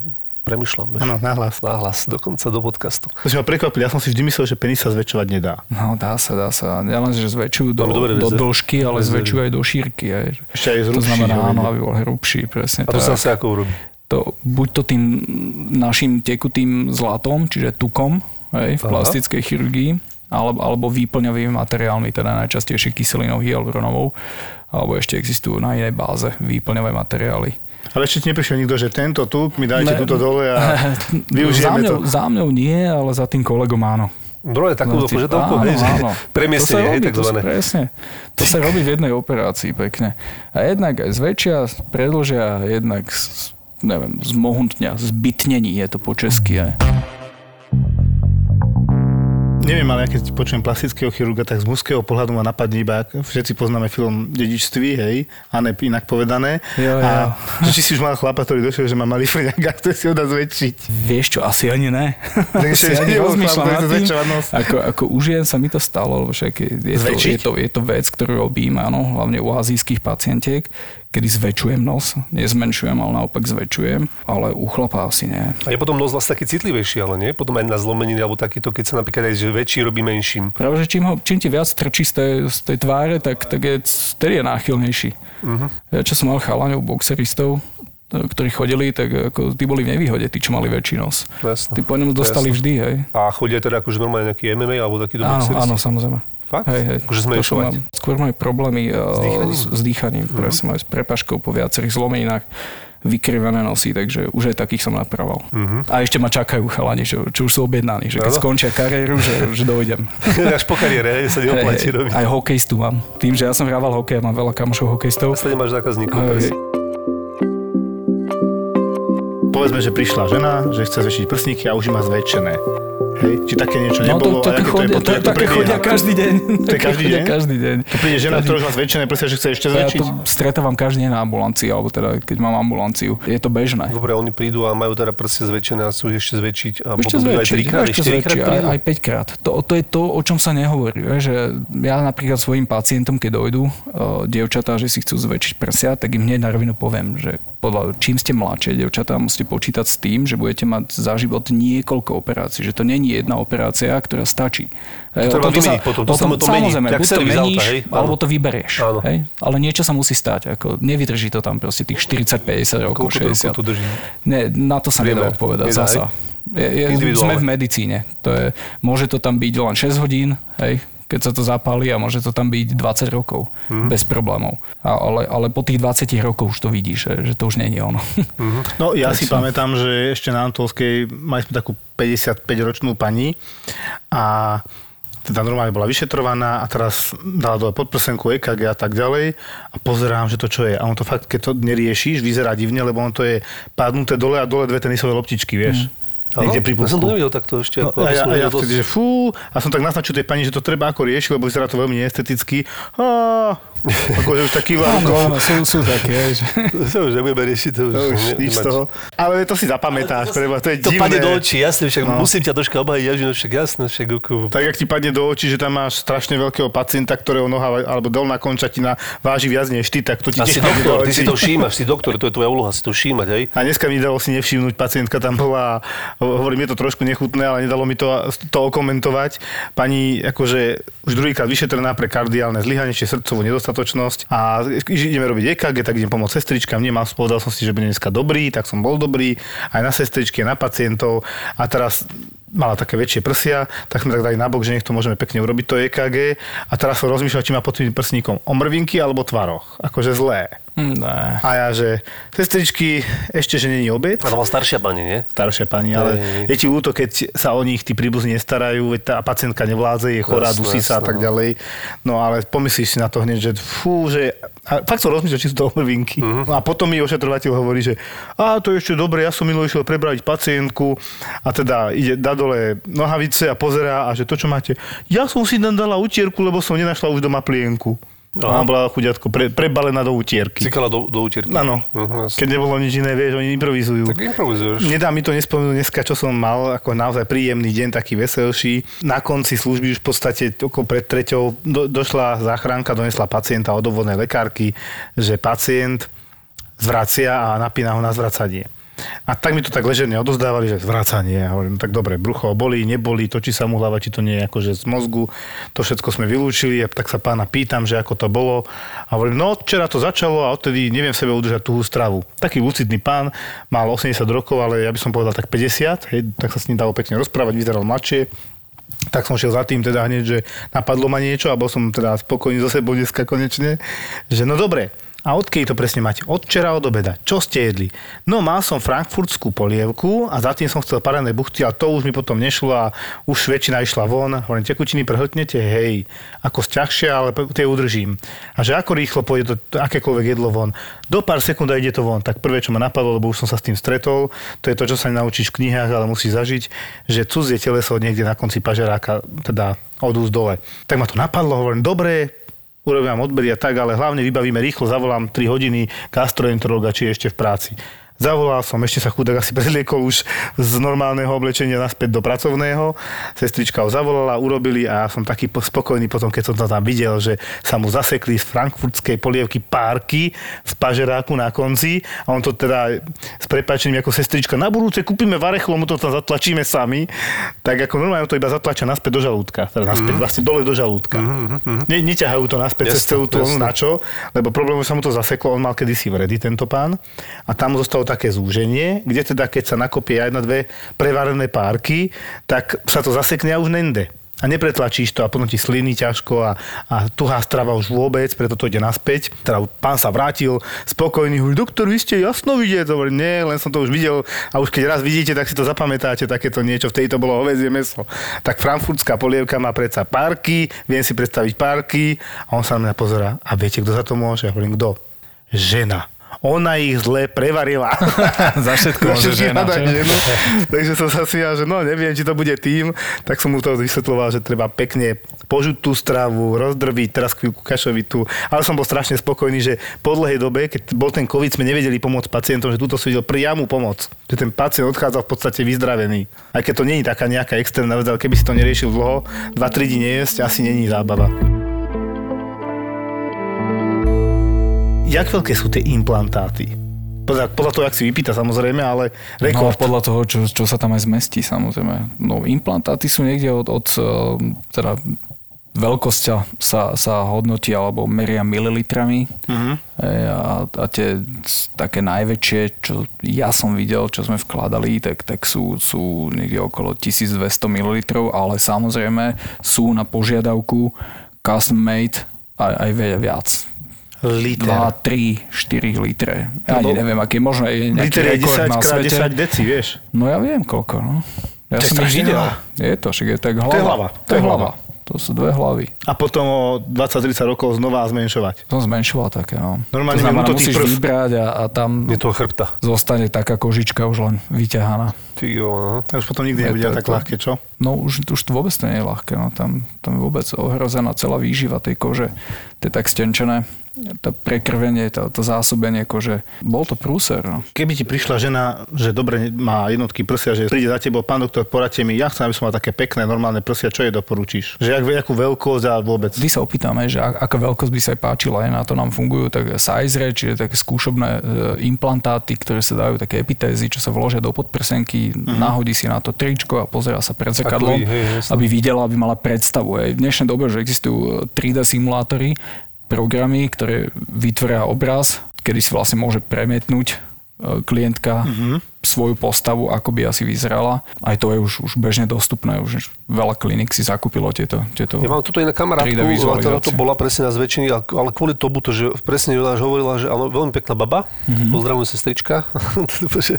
premyšľam. Áno, nahlas. Nahlas, dokonca do podcastu. To si ma prekvapil, ja som si vždy myslel, že penis sa zväčšovať nedá. No, dá sa, dá sa. Nielen, že zväčšujú do, dobré do dĺžky, ale zväčšujú aj do šírky. Aj. Ešte aj To zrušiť znamená, áno, aby bol hrubší, presne A to tak. sa asi ako urobí. to, buď to tým našim tekutým zlatom, čiže tukom hej, v Aha. plastickej chirurgii, alebo, alebo výplňovými materiálmi, teda najčastejšie kyselinou hyaluronovou, alebo ešte existujú na inej báze výplňové materiály. Ale ešte ti neprišiel nikto, že tento tu, mi dajte Ne- túto dole a za, využijeme mňou, to. za mňou nie, ale za tým kolegom áno. Dobre, takúto No, požiadavku, áno, áno. premiestnenie, To sa hej, takzvané. Presne. To sa robí v jednej operácii pekne. A jednak aj zväčšia, predlžia, jednak z- neviem, zmohutňa, zbytnení je to po česky. Aj. Neviem, ale ja keď počujem plastického chirurga, tak z mužského pohľadu ma napadne iba, všetci poznáme film Dedičství, hej, a ne inak povedané. Jo, jo. A či si už mal chlapa, ktorý došiel, že má malý frňák a chce si ho dá zväčšiť. Vieš čo, asi ani ne. Takže ani rozmýšľam nad tým. nos. Ako, ako už jen sa mi to stalo, lebo však je, je, to, je, to, je to vec, ktorú robím, áno, hlavne u azijských pacientiek, kedy zväčšujem nos, nezmenšujem, ale naopak zväčšujem, ale u chlapa asi nie. A je potom nos vlastne taký citlivejší, ale nie? Potom aj na zlomeniny alebo takýto, keď sa napríklad aj že väčší robí menším. Práve, že čím, ho, čím ti viac trčí z tej, z tej tváre, tak, tak je, vtedy je náchylnejší. Uh-huh. Ja čo som mal chalaňov, boxeristov, ktorí chodili, tak ako, tí boli v nevýhode, tí, čo mali väčší nos. Jasné. Tí po ňom dostali Jasné. vždy, hej. A chodia teda akože normálne nejaký MMA alebo takýto Áno, boxerist? áno, samozrejme. Fakt? Hej, hej. Akože To sú zmenšovať? mám- Skôr majú problémy s dýchaním? s, s dýchaním uh-huh. presne majú s prepaškou po viacerých zlomeninách vykrivené nosy, takže už aj takých som napravoval. Uh-huh. A ešte ma čakajú chalani, čo, čo už sú objednaní, že keď Áno. skončia kariéru, že, že dojdem. Až po kariére, sa neoplatí robiť. aj hokejistu mám. Tým, že ja som hrával hokej a mám veľa kamošov hokejistov. Vlastne nemáš zákazníkov. Presne. Povedzme, že prišla žena, že chce zväčšiť prsníky a už má zväčšené. Hej, či také niečo No nebolo. to, to je chodia, to, ako to také chodia každý deň. To je každý deň? Každý deň. To príde žena, ktorá už má zväčšené prsia, že chce ešte Ja zväčšiť. to stretávam každý deň na ambulancii, alebo teda keď mám ambulanciu. Je to bežné. Dobre, oni prídu a majú teda prsia zväčšené a sú ešte zväčšiť. A Ešte aj zväčšiť, aj ešte štyrikrát zväčšiť, aj, aj 5 krát. To, to je to, o čom sa nehovorí. Že ja napríklad svojim pacientom, keď dojdú uh, dievčatá, že si chcú zväčšiť prsia, tak im hneď na rovinu poviem, že podľa, čím ste mladšie dievčatá, musíte počítať s tým, že budete mať za život niekoľko operácií. Že to není jedna operácia, ktorá stačí. Hej, To vymeniť potom, to sa mu to mení, samozrejme, buď to auta, meníš, hej? Alebo to vyberieš. Áno. Hej? Ale niečo sa musí stať. Ako nevydrží to tam proste tých 40-50 rokov, Koľko to 60. rokov to drží? Ne, na to sa nedá Priemer. odpovedať Nedá, zasa. Je, je, sme v medicíne. To je, môže to tam byť len 6 hodín, hej, keď sa to zapáli a môže to tam byť 20 rokov Mhm. bez problémov. A, ale, ale po tých 20 rokoch už to vidíš, že, že to už nie je ono. Mhm. No ja Tak si som- pamätám, že ešte na Antolskej mali sme takú 55-ročnú pani a teda normálne bola vyšetrovaná a teraz dala dole podprsenku EKG a tak ďalej a pozerám, že to čo je. A on to fakt, keď to neriešiš, vyzerá divne, lebo on to je padnuté dole a dole dve tenisové loptičky, vieš. Áno, Niekde pri ja som to nevidel takto ešte. No, ako, a ja, a ja vtedy, že fú, a som tak naznačil tej pani, že to treba ako riešiť, lebo vyzerá to veľmi neesteticky. Á, akože už taký Áno, vám. áno, sú, sú také, že... To už nebudeme riešiť, to už, To už ne- nič z nemať. toho. Ale to si zapamätáš, preba, to je To divné. padne do očí, jasne, však No. musím ťa troška obhajiť, ja, no však jasne, však ako... Tak, jak ti padne do očí, že tam máš strašne veľkého pacienta, ktorého noha alebo dolná končatina váži viac než ty, tak to ti tiež padne do doktor, ty očí. si to všímaš, si doktor, to je tvoja úloha, si to všímať, hej? A dneska mi dalo si nevšimnúť, pacientka tam bola hovorím, je to trošku nechutné, ale nedalo mi to, to okomentovať. Pani akože už druhýkrát vyšetrená pre kardiálne zlyhanie, či srdcovú nedostatočnosť a ideme robiť EKG, tak idem pomôcť sestričkám, nemám, povedal som si, že bude dneska dobrý, tak som bol dobrý. Aj na sestričky, aj na pacientov. A teraz mala také väčšie prsia, tak sme tak dali nabok, že nech môžeme pekne urobiť to EKG a teraz som rozmýšľal, či má pod tým prsníkom omrvinky alebo tvaroch. Akože zlé. Hm, Ne. A ja, že sestričky, ešte, že není obed, A to bola staršia pani, nie? staršia pani, ale je ti ľúto, keď sa o nich tí príbuzní nestarajú, veď tá pacientka nevládze, je chorá, Jasné, dusí sa a tak no. ďalej. No ale pomyslíš si na to hneď, že fú, že... A fakt som rozmýšľal, či sú to omrvinky. Mhm. No a potom mi ošetrovateľ hovorí, že a to je ešte dobre, ja som minulý išiel prebrať pacientku a teda ide dá dole nohavice a pozerá a že to, čo máte, ja som si tam dala utierku, lebo som nenašla už doma plienku. Aha. ona bola chuďatko pre, prebalená do utierky. Cikala do, do utierky. Áno. Uh-huh, jasne. Keď nebolo nič iné, vieš, oni improvizujú. Tak improvizuješ. Nedá mi to nespomenúť dneska, čo som mal, ako naozaj príjemný deň, taký veselší. Na konci služby už v podstate okolo pred treťou do, došla záchranka, donesla pacienta od obvodnej lekárky, že pacient zvracia a napína ho na zvracanie. A tak mi to tak ležerne odozdávali, že zvracanie. A hovorím, no tak dobre, brucho bolí, nebolí, točí sa mu hlava, či to nie je akože z mozgu. To všetko sme vylúčili a tak sa pána pýtam, že ako to bolo. A hovorím, no včera to začalo a odtedy neviem v sebe udržať tuhú stravu. Taký lucidný pán, mal 80 rokov, ale ja by som povedal tak 50, hej, tak sa s ním dalo pekne rozprávať, vyzeral mladšie. Tak som šiel za tým teda hneď, že napadlo ma niečo a bol som teda spokojný so sebou dneska konečne, že no dobre, a odkedy to presne máte? Od včera od obeda. Čo ste jedli? No mal som frankfurtskú polievku a za tým som chcel parené buchty, ale to už mi potom nešlo a už väčšina išla von. Hovorím, tekutiny prehltnete? Hej, ako sťažšie, ale tie udržím. A že ako rýchlo pôjde to akékoľvek jedlo von? Do pár sekúnd ide to von. Tak prvé, čo ma napadlo, lebo už som sa s tým stretol, to je to, čo sa nenaučíš v knihách, ale musíš zažiť, že cudzie teleso niekde na konci pažeráka, teda od úst dole. Tak ma to napadlo, hovorím, dobre, urobím a tak, ale hlavne vybavíme rýchlo, zavolám 3 hodiny gastroenterologa, či je ešte v práci. Zavolal som, ešte sa chudák asi prezliekol už z normálneho oblečenia naspäť do pracovného. Sestrička ho zavolala, urobili a ja som taký po- spokojný potom, keď som to tam videl, že sa mu zasekli z frankfurtskej polievky párky v pažeráku na konci a on to teda s prepačením ako sestrička na budúce kúpime varechlo, mu to tam zatlačíme sami. Tak ako normálne to iba zatlačia naspäť do žalúdka. Teda naspäť, vlastne dole do žalúdka. Ne, neťahajú to naspäť cez Jasné, celú tú na čo, lebo problém že sa mu to zaseklo, on mal kedysi vredy tento pán a tam mu zostalo také zúženie, kde teda keď sa nakopie jedna, dve prevarené párky, tak sa to zasekne a už nende. A nepretlačíš to a potom ti sliny ťažko a, a tuhá strava už vôbec, preto to ide naspäť. Teda pán sa vrátil spokojný, hovorí, doktor, vy ste jasno vidieť. Hovorí, nie, len som to už videl a už keď raz vidíte, tak si to zapamätáte, takéto niečo. V tejto bolo hovedzie meso. Tak frankfurtská polievka má predsa párky, viem si predstaviť párky a on sa na mňa pozera. A viete, kto za to môže? Hovorím, kto? Žena. Ona ich zle prevarila. Za všetko môže žena, ženu. Takže som sa smial, že no neviem, či to bude tým. Tak som mu to vysvetloval, že treba pekne požuť tú stravu, rozdrviť, teraz chvíľku kašovitu. Ale som bol strašne spokojný, že po dlhej dobe, keď bol ten COVID, sme nevedeli pomôcť pacientom, že túto si videl priamu pomoc. Že ten pacient odchádzal v podstate vyzdravený. Aj keď to je taká nejaká extrémna vec, ale keby si to neriešil dlho, 2-3 dní nejesť, asi není zábava. Jak veľké sú tie implantáty? Podľa, podľa toho, jak si vypýta samozrejme, ale No, rekord. podľa toho, čo, čo sa tam aj zmestí, samozrejme. No, implantáty sú niekde od, od eh, teda veľkosť sa, sa hodnotí alebo meria mililitrami. Ej, a, a tie také najväčšie, čo ja som videl, čo sme vkladali, tak, tak sú, sú niekde okolo 1200 ml, ale samozrejme sú na požiadavku custom made aj, aj viac. Liter. 2, 3, 4 litre. Ja ani Lebo- neviem, aký možno je nejaký Liter je rekord 10 na krát svete. 10 deci, vieš. No ja viem koľko, no. Ja To som ich videl. Je to, však je tak hlava. je hlava, To je hlava. To sú dve hlavy. A potom o 20-30 rokov znova zmenšovať. Som zmenšoval také, no. Normálne to znamená, musíš prv. vybrať a, a tam Je toho chrbta. zostane taká kožička už len vyťahaná. Ty jo, no. A už potom nikdy Je nebude to- tak to- ľahké, čo? No už, už to vôbec to nie je ľahké, no. tam, tam je vôbec ohrozená celá výživa tej kože. To je tak stenčené. To prekrvenie, to, to zásobenie kože. Bol to prúser, no. Keby ti prišla žena, že dobre má jednotky prsia, že príde za tebou, pán doktor, poradte mi, ja chcem, aby som mal také pekné, normálne prsia, čo jej doporučíš? Že jak, akú veľkosť a vôbec? Vždy sa opýtame, že ak- aká veľkosť by sa aj páčila, aj na to nám fungujú tak size čiže také skúšobné e, implantáty, ktoré sa dajú, také epitézy, čo sa vložia do podprsenky, Mhm. nahodí si na to tričko a pozera sa pred zrkadlom, aby videla, aby mala predstavu. Aj v dnešnej dobe, že existujú 3D simulátory, programy, ktoré vytvoria obraz, kedy si vlastne môže premietnúť e, klientka Mhm. Svoju postavu, ako by asi vyzerala. Aj to je už, už bežne dostupné, už veľa klinik si zakúpilo tieto, tieto Ja mám tuto iná kamarátku, 3D ktorá to bola presne na zväčšení, ale kvôli tomu, to, že presne ona už hovorila, že áno, veľmi pekná baba, Mhm. mm-hmm. pozdravujem sestrička, že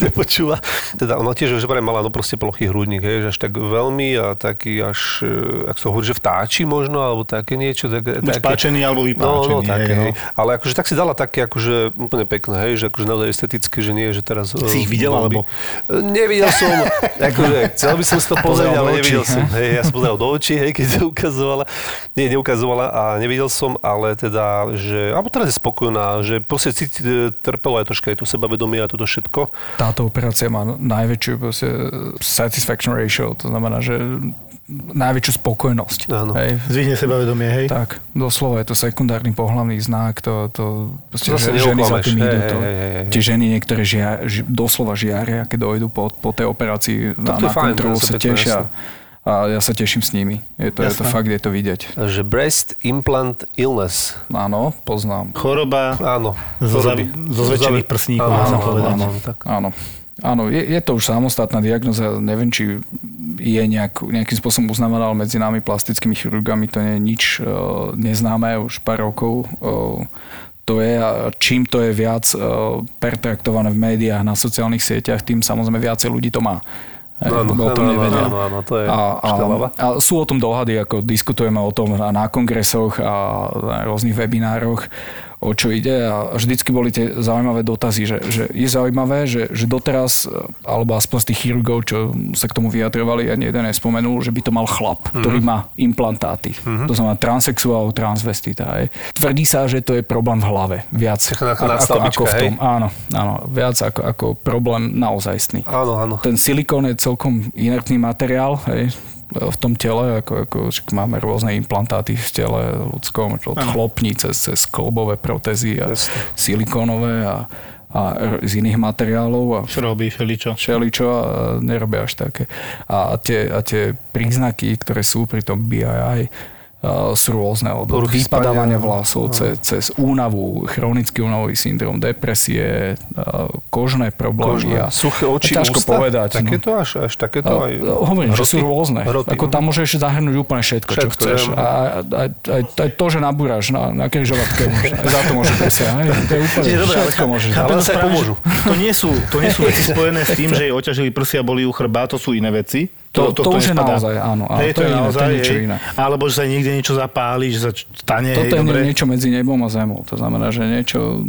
nepočúva. Teda ona tiež, že mala no proste plochý hrudník, hej, že až tak veľmi a taký až, e, ak sa hovorí, že vtáči možno, alebo také niečo. Tak, Buď páčený, alebo vypáčený. No, no, také, hej, hej. Ale akože tak si dala také akože úplne pekné, hej, že akože naozaj estetické, že nie, že teraz... Si ich videl, alebo? E, Nevidel som, akože chcel by som si to pozrieť, ale nevidel som. he? Hej, ja som pozeral do očí, hej, keď to ukazovala. Nie, neukazovala a nevidel som, ale teda, že... Alebo teraz je spokojná, že proste cíti, e, trpelo aj troška aj to sebavedomie a toto všetko. táto operácia má najväčšiu proste, satisfaction ratio, to znamená, že najväčšiu spokojnosť. Áno. Hej. Zvihne sebavedomie, hej? Tak, doslova je to sekundárny pohľavný znak, to, to proste, To že, ženy za tým hej, idú. hej, hej, hej. tie ženy niektoré žia, ži, doslova žiaria, keď dojdu po, po tej operácii na, na fajn, kontrolu, sa tešia. A ja sa teším s nimi. Je to, je to fakt, je to vidieť. Že breast implant illness. Áno, poznám. Choroba Áno. zo, choroby. zo zväčšených prsníkov, Áno, áno, povedať. áno, tak. Áno. Áno, je, je to už samostatná diagnoza, neviem, či je nejak, nejakým spôsobom uznávaná, ale medzi nami plastickými chirurgami to nie je nič uh, neznáme už pár rokov. Uh, to je a čím to je viac uh, pertraktované v médiách, na sociálnych sieťach, tým samozrejme viacej ľudí to má. O tom nevedia. to je a, a sú o tom dohady, ako diskutujeme o tom na, na kongresoch a na rôznych webinároch, o čo ide a vždycky boli tie zaujímavé dotazy, že, že je zaujímavé, že, že doteraz, alebo aspoň z tých chirurgov, čo sa k tomu vyjadrovali, ani jeden nespomenul, že by to mal chlap, mm-hmm. ktorý má implantáty. Mm-hmm. To znamená transexuál, transvestita. Hej. Tvrdí sa, že to je problém v hlave. Viac Taká ako, ako, v tom. hej? Áno, áno, viac ako, ako problém naozajstný. Áno, áno. Ten silikón je celkom inertný materiál, hej, v tom tele, ako, ako máme rôzne implantáty v tele ľudskom, od chlopní cez, cez kolbové protézy a Jasne. silikónové a, a z iných materiálov a Čo robí Feličo? všeličo a nerobia až také. A tie, a tie príznaky, ktoré sú pri tom BII, sú rôzne od Poruchy vypadávania vlasov cez, cez únavu, chronický únavový syndrom, depresie, kožné problémy. Kožné, a, suché oči, a ťažko ústa, povedať. no. Takéto až, až takéto aj... Hovorím, že sú hroty? rôzne. Hroty, Ako tam môžeš zahrnúť úplne všetko, čo Všetko, chceš. ja. A, a, aj, aj to, že nabúraš na, na križovatke, aj za to môže prsia. hej. To je úplne Čiže dobre, všetko môžeš. Ale to aj že To nie, sú, to nie sú veci spojené s tým, že jej oťažili prsia, boli u chrba, to sú iné veci. To- to už je naozaj, áno, áno, Hej, to je iné, to je niečo hej. iné. Alebo že sa niekde niečo zapáli, že sa stane, Toto hej, je dobre. niečo medzi nebom a zemou. To znamená, že niečo...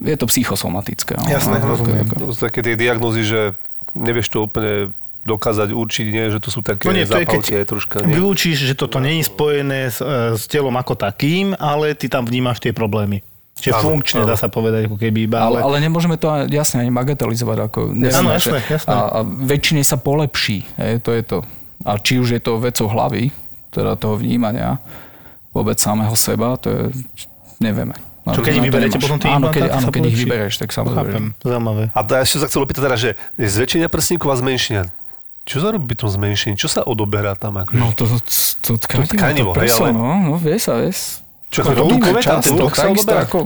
Je to psychosomatické. no. Jasné, Ako- rozumiem. ako- To sú také tie diagnózy, že nevieš to úplne dokázať určiť, nie? že to sú také No nie, to je keď troška. Nie? vylúčiš, že toto nie je spojené s, e, s telom ako takým, ale ty tam vnímaš tie problémy. Čiže Áno, funkčne áno. dá sa povedať, ako keby iba, Ale, ale... ale nemôžeme to jasne ani bagatelizovať. Ako, nevieme, Áno, jasné, jasné. A, a väčšine sa polepší. Hej, to je to. A či už je to vecou hlavy, teda toho vnímania, vôbec samého seba, to je, nevieme. Čo, Na- keď to vyberete potom tie Áno, keď, áno, keď ich vybereš, tak samozrejme. zaujímavé. A to ja ešte sa chcel opýtať teda, že je zväčšenia prsníkov a zmenšenia. Čo sa robí pri tom zmenšení? Čo sa odoberá tam? Akože? No to, to, to, to tkanivo, tkanivo, to hej, prso, ale- no, no, vie sa, vie. Čo, to tukové, tam ten tuk sa odoberá? ako,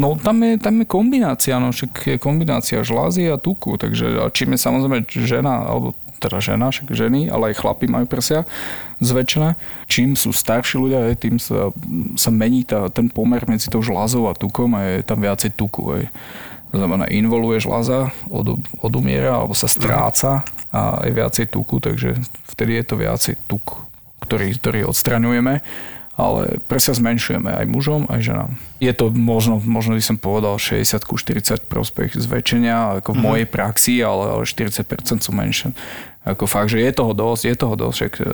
no tam je, tam je kombinácia, no však je kombinácia žlázy a tuku, takže a čím je samozrejme žena, alebo teda žena, však ženy, ale aj chlapi majú prsia zväčšené. Čím sú starší ľudia, hej, tým sa, sa mení tá, ten pomer medzi tou žlázou a tukom a je tam viacej tuku. Hej. To znamená, involuje žláza, od, odumiera alebo sa stráca a je viacej tuku, takže vtedy je to viacej tuk, ktorý, ktorý odstraňujeme ale prsia zmenšujeme aj mužom, aj ženám. Je to možno, možno by som povedal 60 ku 40 prospech zväčšenia ako v Mhm. mojej praxi, ale, ale 40% sú menšie. Ako fakt, že je toho dosť, je toho dosť, však e,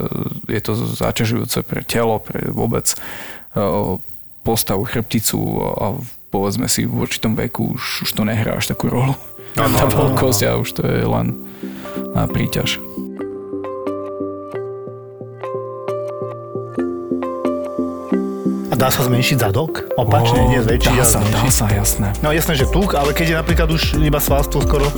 je to zaťažujúce pre telo, pre vôbec e, postavu, chrbticu a povedzme si v určitom veku už, už to nehrá až takú rolu. Tá veľkosť a už to je len na príťaž. Dá sa zmenšiť zadok? Opačne, nie zväčšiť, Dá sa, dá sa, jasné. No jasné, že tuk, ale keď je napríklad už iba svalstvo skoro,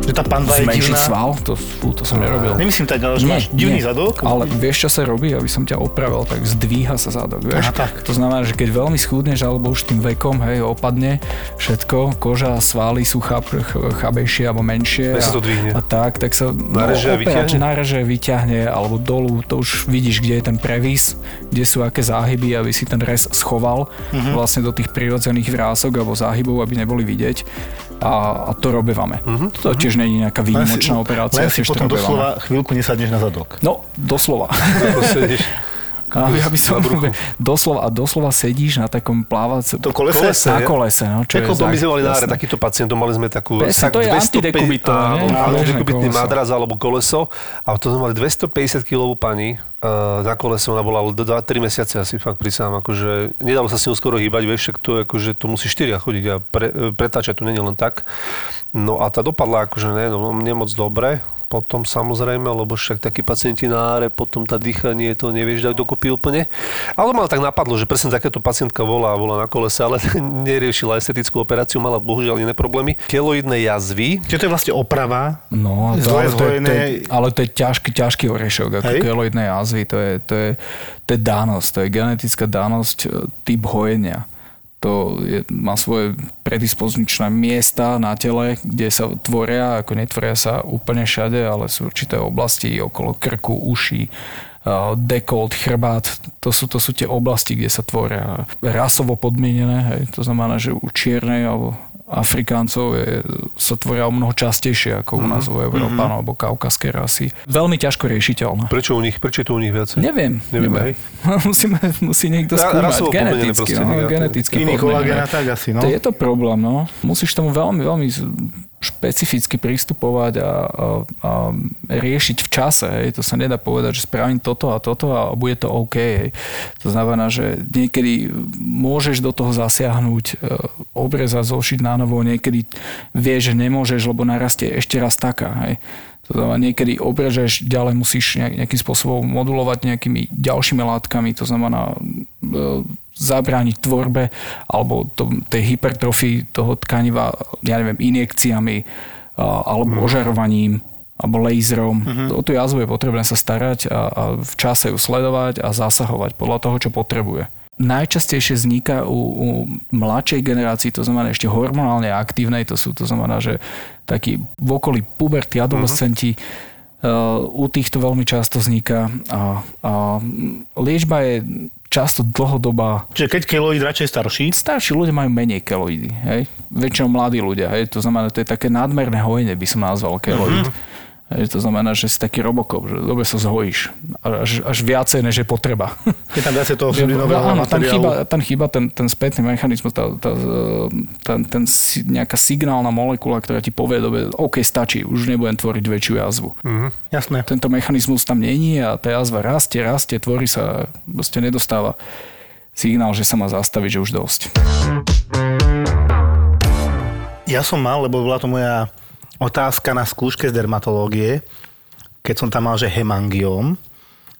že tá panda je divná. sval? To, fú, to som nerobil. Nemyslím tak, ale že máš divný zadok. Ale vieš, čo sa robí, aby som ťa opravil, tak zdvíha sa zadok, vieš? Aha, tak. To znamená, že keď veľmi schudneš, alebo už tým vekom, hej, opadne všetko, koža, svaly sú chab, ch- chabejšie alebo menšie. Tak sa to dvihne. A tak, tak sa Nareže a operač- vyťahne? nareže, vyťahne, alebo dolu, to už vidíš, kde je ten previs, kde sú aké záhyby, aby si ten rez schoval Mhm. vlastne do tých prirodzených vrások alebo záhybov, aby neboli vidieť. A, a to robevame. Mhm. To tiež je nejaká Len si- výnimočná operácia, Len si potom doslova chvíľku nesadneš na zadok. No, doslova. A ja by som Na bruchu. doslova, a doslova sedíš na takom plávacom... To kolese? Kolese, Na kolese, no. Čo Ako to my za- sme mali na áre jasné. takýchto pacientov, mali sme takú tak to je 250 antidekubito, áno, nie? áno, Bežné dekubitný koleso. madras alebo koleso a to sme mali 250 kilovú pani uh, na kolese, ona bola 2-3 mesiace asi fakt pri sám, akože nedalo sa s ňou skoro hýbať, vieš, však to, akože, to musí štyria chodiť a pre, pretáčať, to nie je len tak. No a tá dopadla akože ne, no, nemoc dobre, potom samozrejme, lebo však takí pacienti na áre, potom tá dýchanie, to nevieš dať dokopy úplne. Ale ma tak napadlo, že presne takéto pacientka volá, volá na kolese, ale neriešila estetickú operáciu, mala bohužiaľ iné problémy. Keloidné jazvy, Čiže to je vlastne oprava. No, to, ale, to je, to je, ale to je ťažký, ťažký orešok, ako Hej. keloidné jazvy, to je, to, je, to je danosť, to je genetická danosť, e, typ hojenia. To je, má svoje predispozičné miesta na tele, kde sa tvoria, ako netvoria sa úplne všade, ale sú určité oblasti okolo krku, uší, uh, dekolt, chrbát, to sú, to sú tie oblasti, kde sa tvoria rasovo podmienené, hej, to znamená, že u čiernej alebo Afrikáncov je, sa tvoria o mnoho častejšie ako u nás u Európanov alebo kaukaské rasy. Veľmi ťažko riešiteľné. prečo u nich, prečo je to u nich viac? Neviem. Nevieme, hej? Musíme, musí niekto skúmať. rasovo Geneticky, proste, no, geneticky Iný kolagén a tak asi, no. To je to problém, no. Musíš tomu veľmi, veľmi špecificky pristupovať a, a, a riešiť v čase. Hej. To sa nedá povedať, že spravím toto a toto a bude to OK. Hej. To znamená, že niekedy môžeš do toho zasiahnuť, e, obrezať, zošiť na novo, niekedy vieš, že nemôžeš, lebo narastie ešte raz taká. Hej. To znamená, niekedy obrežeš, ďalej musíš nejak, nejakým spôsobom modulovať nejakými ďalšími látkami, to znamená e, zabrániť tvorbe alebo to, tej hypertrofii toho tkaniva, ja neviem, injekciami alebo ožarovaním alebo laserom. O tú jazvu je potrebné sa starať a, a v čase ju sledovať a zasahovať podľa toho, čo potrebuje. Najčastejšie vzniká u, u mladšej generácii, to znamená ešte hormonálne aktívnej, to sú, to znamená, že takí v okolí puberty, adolescenti, uh, u týchto veľmi často vzniká a, a liečba je často dlhodobá. Čiže keď keloid radšej starší, Starší ľudia majú menej keloidy, hej? Väčšinou mladí ľudia, hej? To znamená, to je také nadmerné hojenie, by som nazval keloid. Hej, to znamená, že si taký robokop, že dobre sa zhojíš. Až, až viacej, než je potreba. Je tam viacej toho fluorinového áno, tam chýba, tam chýba ten, ten spätný mechanizmus, tá, tá, ten, ten nejaká signálna molekula, ktorá ti povie, dobre, OK, stačí, už nebudem tvoriť väčšiu jazvu. Jasné. Tento mechanizmus tam není a tá jazva rastie, rastie, tvorí sa, proste nedostáva signál, že sa má zastaviť, že už dosť. Ja som mal, lebo bola to moja otázka na skúške z dermatológie, keď som tam mal, že hemangióm.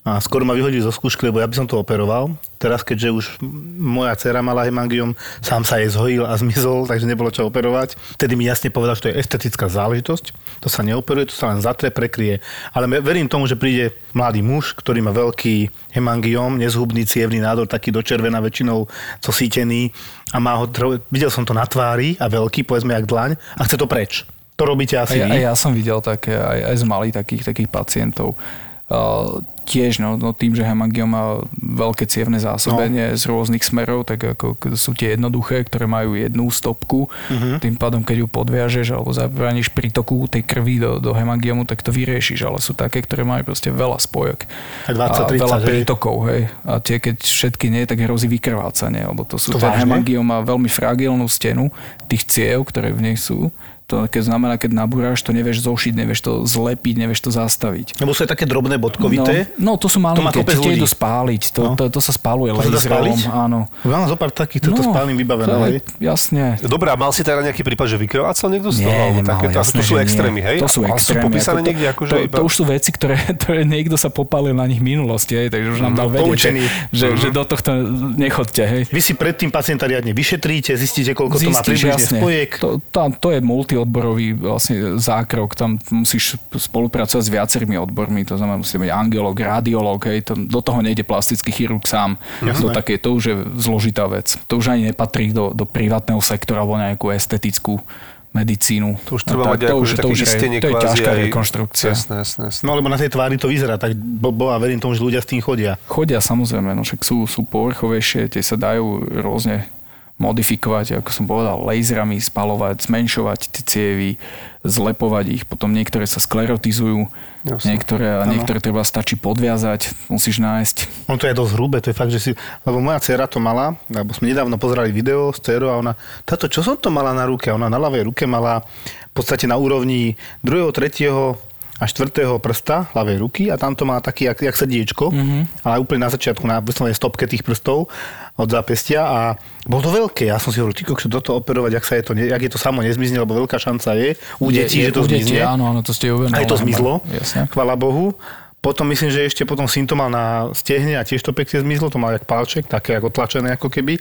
A skoro ma vyhodili zo skúšky, lebo ja by som to operoval. Teraz, keďže už moja dcera mala hemangióm, sám sa jej zhojil a zmizol, takže nebolo čo operovať. Vtedy mi jasne povedal, že to je estetická záležitosť. To sa neoperuje, to sa len zatre, prekrie. Ale verím tomu, že príde mladý muž, ktorý má veľký hemangióm, nezhubný cievný nádor, taký do červená väčšinou cosítený a má ho, videl som to na tvári a veľký, povedzme jak dlaň a chce to preč. To robíte A asi ja, vy? a ja som videl také, aj, aj z malých takých, takých pacientov. Uh, tiež, no, no tým, že hemangiom má veľké cievne zásobenie no. z rôznych smerov, tak ako sú tie jednoduché, ktoré majú jednu stopku. Uh-huh. Tým pádom, keď ju podviažeš alebo zabrániš prítoku tej krvi do, do hemangiomu, tak to vyriešiš. Ale sú také, ktoré majú proste veľa spojok. Aj 20, a 30, veľa hej. prítokov, hej. A tie, keď všetky nie, tak hrozí vykrvácanie, lebo to sú To ten hemangiom má veľmi fragilnú stenu tých ciev, ktoré v nej sú. To keď znamená, keď nabúraš, to nevieš zošiť, nevieš to zlepiť, nevieš to zastaviť. Lebo sú aj také drobné bodkovité. No, no to sú To malinké, kopec tie, idú spáliť, to, No. to, to sa spáluje To laserom, áno. Mám zo pár takých, toto no, spálnym vybavené. to je-? Jasne. Dobre, a mal si teda nejaký prípad, že vykrvácal niekto z toho? Nie, nemal? Ako jasné, to sú že nie. extrémy, hej? To sú extrémy. popísané ako to, niekde akože to, iba... to, už sú veci, ktoré, ktoré niekto sa popálil na nich v minulosti, hej, takže už nám dal vedieť, že, poučený. že, že do tohto nechodte. Hej. Vy si predtým pacienta riadne vyšetríte, zistíte, koľko to má približne spojek. To, tam, to je multiodborový vlastne zákrok, tam musíš spolupracovať s viacerými odbormi, to znamená, musí byť angiolog, radiolog, hej, to, do toho nejde plastický chirurg sám. Do také, to už je zložitá vec. To už ani nepatrí do, do privátneho sektora alebo nejakú estetickú medicínu. To už treba No, mať tak to ako, už, že to už je, to je ťažká aj- rekonštrukcia. Jasné, jasné, jasné. No lebo na tej tvári to vyzerá tak blbo a verím tomu, že ľudia s tým chodia. Chodia samozrejme, no však sú, sú povrchovejšie, tie sa dajú rôzne modifikovať, ako som povedal, laserami spalovať, zmenšovať tie cievy, zlepovať ich, potom niektoré sa sklerotizujú, Jasne. niektoré, a niektoré treba stačí podviazať, musíš nájsť. On to je dosť hrubé, to je fakt, že si... Lebo moja dcera to mala, lebo sme nedávno pozerali video s dcerou a ona, táto, čo som to mala na ruke? Ona na ľavej ruke mala v podstate na úrovni druhého, tretieho a štvrtého prsta ľavej ruky a tam to má taký, jak, jak srdiečko, mm-hmm. ale úplne na začiatku, na vyslovene stopke tých prstov od zápestia a bolo to veľké. Ja som si hovoril, kokšo, toto operovať, jak, sa je to, jak je to samo nezmizne, lebo veľká šanca je u detí, že to u detí, zmizne. Áno, áno, to ste uvedomili. Aj to zmizlo, Jasne. chvala Bohu. Potom myslím, že ešte potom symptom mal na stehne a tiež to pekne zmizlo, to mal jak palček, také ako tlačené ako keby.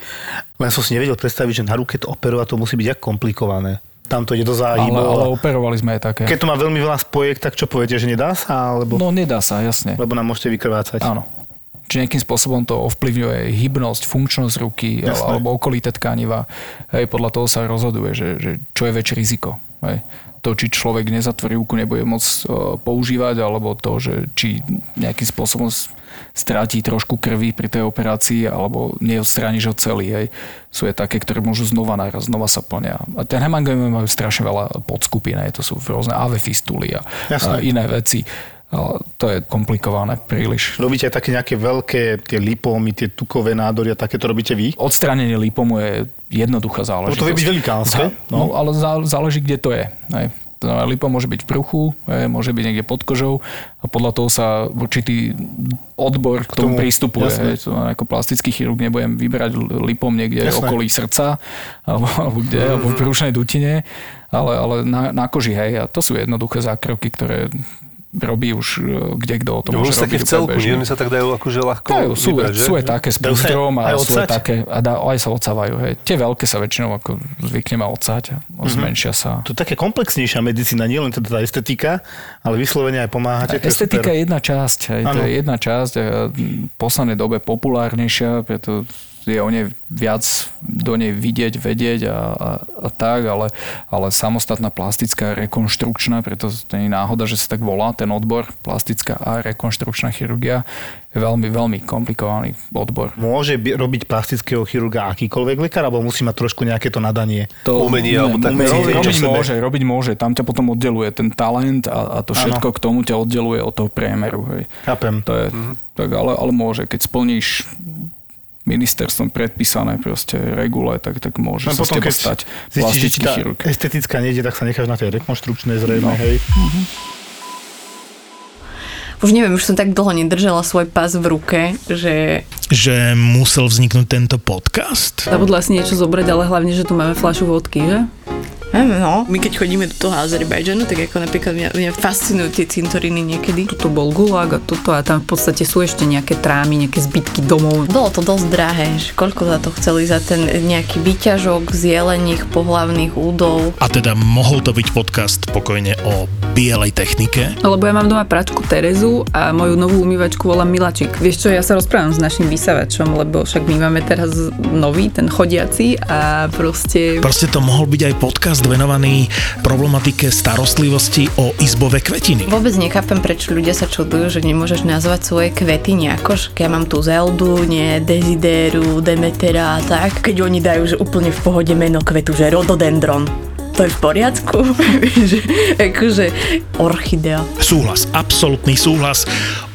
Len som si nevedel predstaviť, že na ruke to operovať to musí byť jak komplikované. Tam to ide do Ale, záhybov. ale a- operovali sme aj také. Keď to má veľmi veľa spojek, tak čo poviete, že nedá sa? Alebo, No nedá sa, jasne. lebo nám môžete vykrvácať. Áno. Či nejakým spôsobom to ovplyvňuje hybnosť, funkčnosť ruky Jasné. alebo okolité tkaniva. Hej, podľa toho sa rozhoduje, že, že čo je väčšie riziko. Hej. To, či človek nezatvorí ruku, nebude môcť e, používať, alebo to, že či nejakým spôsobom s- stratí trošku krvi pri tej operácii, alebo neodstrániš ho celý. Hej. Sú je také, ktoré môžu znova naraz, znova sa plnia. A ten hemangiomy majú strašne veľa podskupín, hej. to sú rôzne AV fistuly a, a iné veci. Ale to je komplikované príliš. Robíte aj také nejaké veľké tie lipómy, tie tukové nádory a také to robíte vy? Odstránenie lipomu je jednoduchá záležitosť. to vie byť velikánske, Zá- No, ale zá, záleží, kde to je. Hej. Lipom môže byť v bruchu, môže byť niekde pod kožou a podľa toho sa určitý odbor k tomu, tomu, pristupuje. jasné. To ako plastický chirurg nebudem vyberať lipom niekde Jasné. okolí srdca alebo, alebo kde, alebo v brušnej dutine, ale, ale na, na koži. Hej. A to sú jednoduché zákroky, ktoré robí už e, kde kto o tom No, môže robiť v celku, nie? Oni sa tak dajú akože ľahko Dajú, sú, vybrať, že? sú aj také s púzdrom a aj sú aj odsať? také, a dá, aj sa odsávajú. Hej. Tie veľké sa väčšinou ako zvykneme odsať a Mhm. zmenšia sa. To je také komplexnejšia medicína, nie len teda tá estetika, ale vyslovene aj pomáhate. je Estetika super. je jedna časť, hej, to je jedna časť a v poslednej dobe populárnejšia, preto je o nej viac do nej vidieť, vedieť a, a, a tak, ale, ale samostatná plastická rekonštrukčná, preto to nie je náhoda, že sa tak volá ten odbor, plastická a rekonštrukčná chirurgia, je veľmi, veľmi komplikovaný odbor. Môže by, robiť plastického chirurga akýkoľvek lekár, alebo musí mať trošku nejaké to nadanie? To, Umenie, alebo tak umenie, robiť sebe. môže, robiť môže. Tam ťa potom oddeluje ten talent a, a to všetko k tomu ťa oddeluje od toho priemeru. Hej. Chápem. To je, Mhm. tak, ale, ale môže. Keď splníš ministerstvom predpísané proste regule, tak, tak môže Len sa z potom, teba keď stať plastický chirurg. estetická nejde, tak sa necháš na tej rekonštrukčnej zrejme, No. hej. Už neviem, už som tak dlho nedržala svoj pás v ruke, že že musel vzniknúť tento podcast? Zabudla si niečo zobrať, ale hlavne, že tu máme fľašu vodky, že? no. My keď chodíme do toho Azerbajdžanu, tak ako napríklad mňa, mňa fascinujú tie cintoriny niekedy. Tuto bol gulag a toto a tam v podstate sú ešte nejaké trámy, nejaké zbytky domov. Bolo to dosť drahé, že koľko za to chceli za ten nejaký výťažok z jelených pohlavných údov. A teda mohol to byť podcast pokojne o bielej technike? Lebo ja mám doma pračku Terezu a moju novú umývačku volám Milačik. Vieš čo, ja sa rozprávam s našim vysavačom, lebo však my máme teraz nový, ten chodiaci a proste... Proste to mohol byť aj podcast venovaný problematike starostlivosti o izbové kvetiny. Vôbec nechápem, prečo ľudia sa čudujú, že nemôžeš nazvať svoje kvety nejako, že ja mám tu Zeldu, nie Desidéru, Demetera a tak. Keď oni dajú, že úplne v pohode meno kvetu, že Rododendron. To je v poriadku? že, akože orchidea. Súhlas, absolútny súhlas.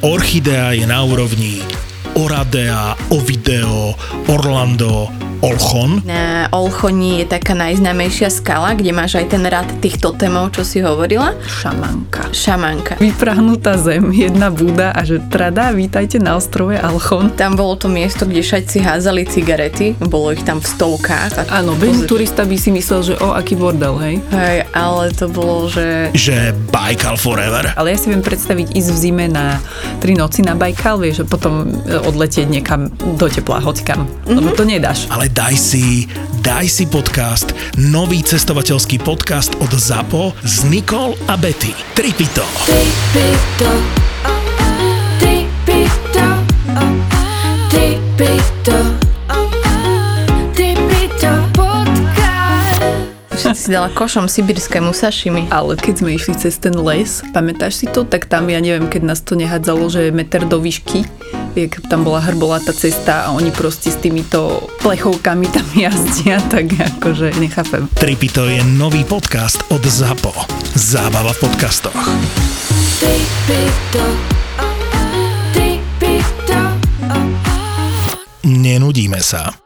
Orchidea je na úrovni Oradea, Ovideo, Orlando, Olchon. Na Olchoni je taká najznámejšia skala, kde máš aj ten rad tých totemov, čo si hovorila. Šamanka. Šamanka. Vyprahnutá zem, jedna búda a že trada, vítajte na ostrove Alchon. Tam bolo to miesto, kde šajci házali cigarety, bolo ich tam v stovkách. Áno, bežný turista by si myslel, že o, aký bordel, hej? Hej, ale to bolo, že Že Baikal Forever. Ale ja si viem predstaviť ísť v zime na tri noci na Bajkal, vieš, a potom e, odletieť niekam do tepla, hocikam. Lebo to nedáš. Ale daj si, daj si podcast, nový cestovateľský podcast od ZAPO s Nikol a Betty. Tripito. že si dala košom sibirskému sašimi. Ale keď sme išli cez ten les, pamätáš si to, tak tam, ja neviem, keď nás to nehádzalo, že meter do výšky, jak tam bola hrbolatá cesta a oni proste s týmito plechovkami tam jazdia, tak akože nechápem. Tripito je nový podcast od ZAPO. Zábava v podcastoch. Nenudíme sa.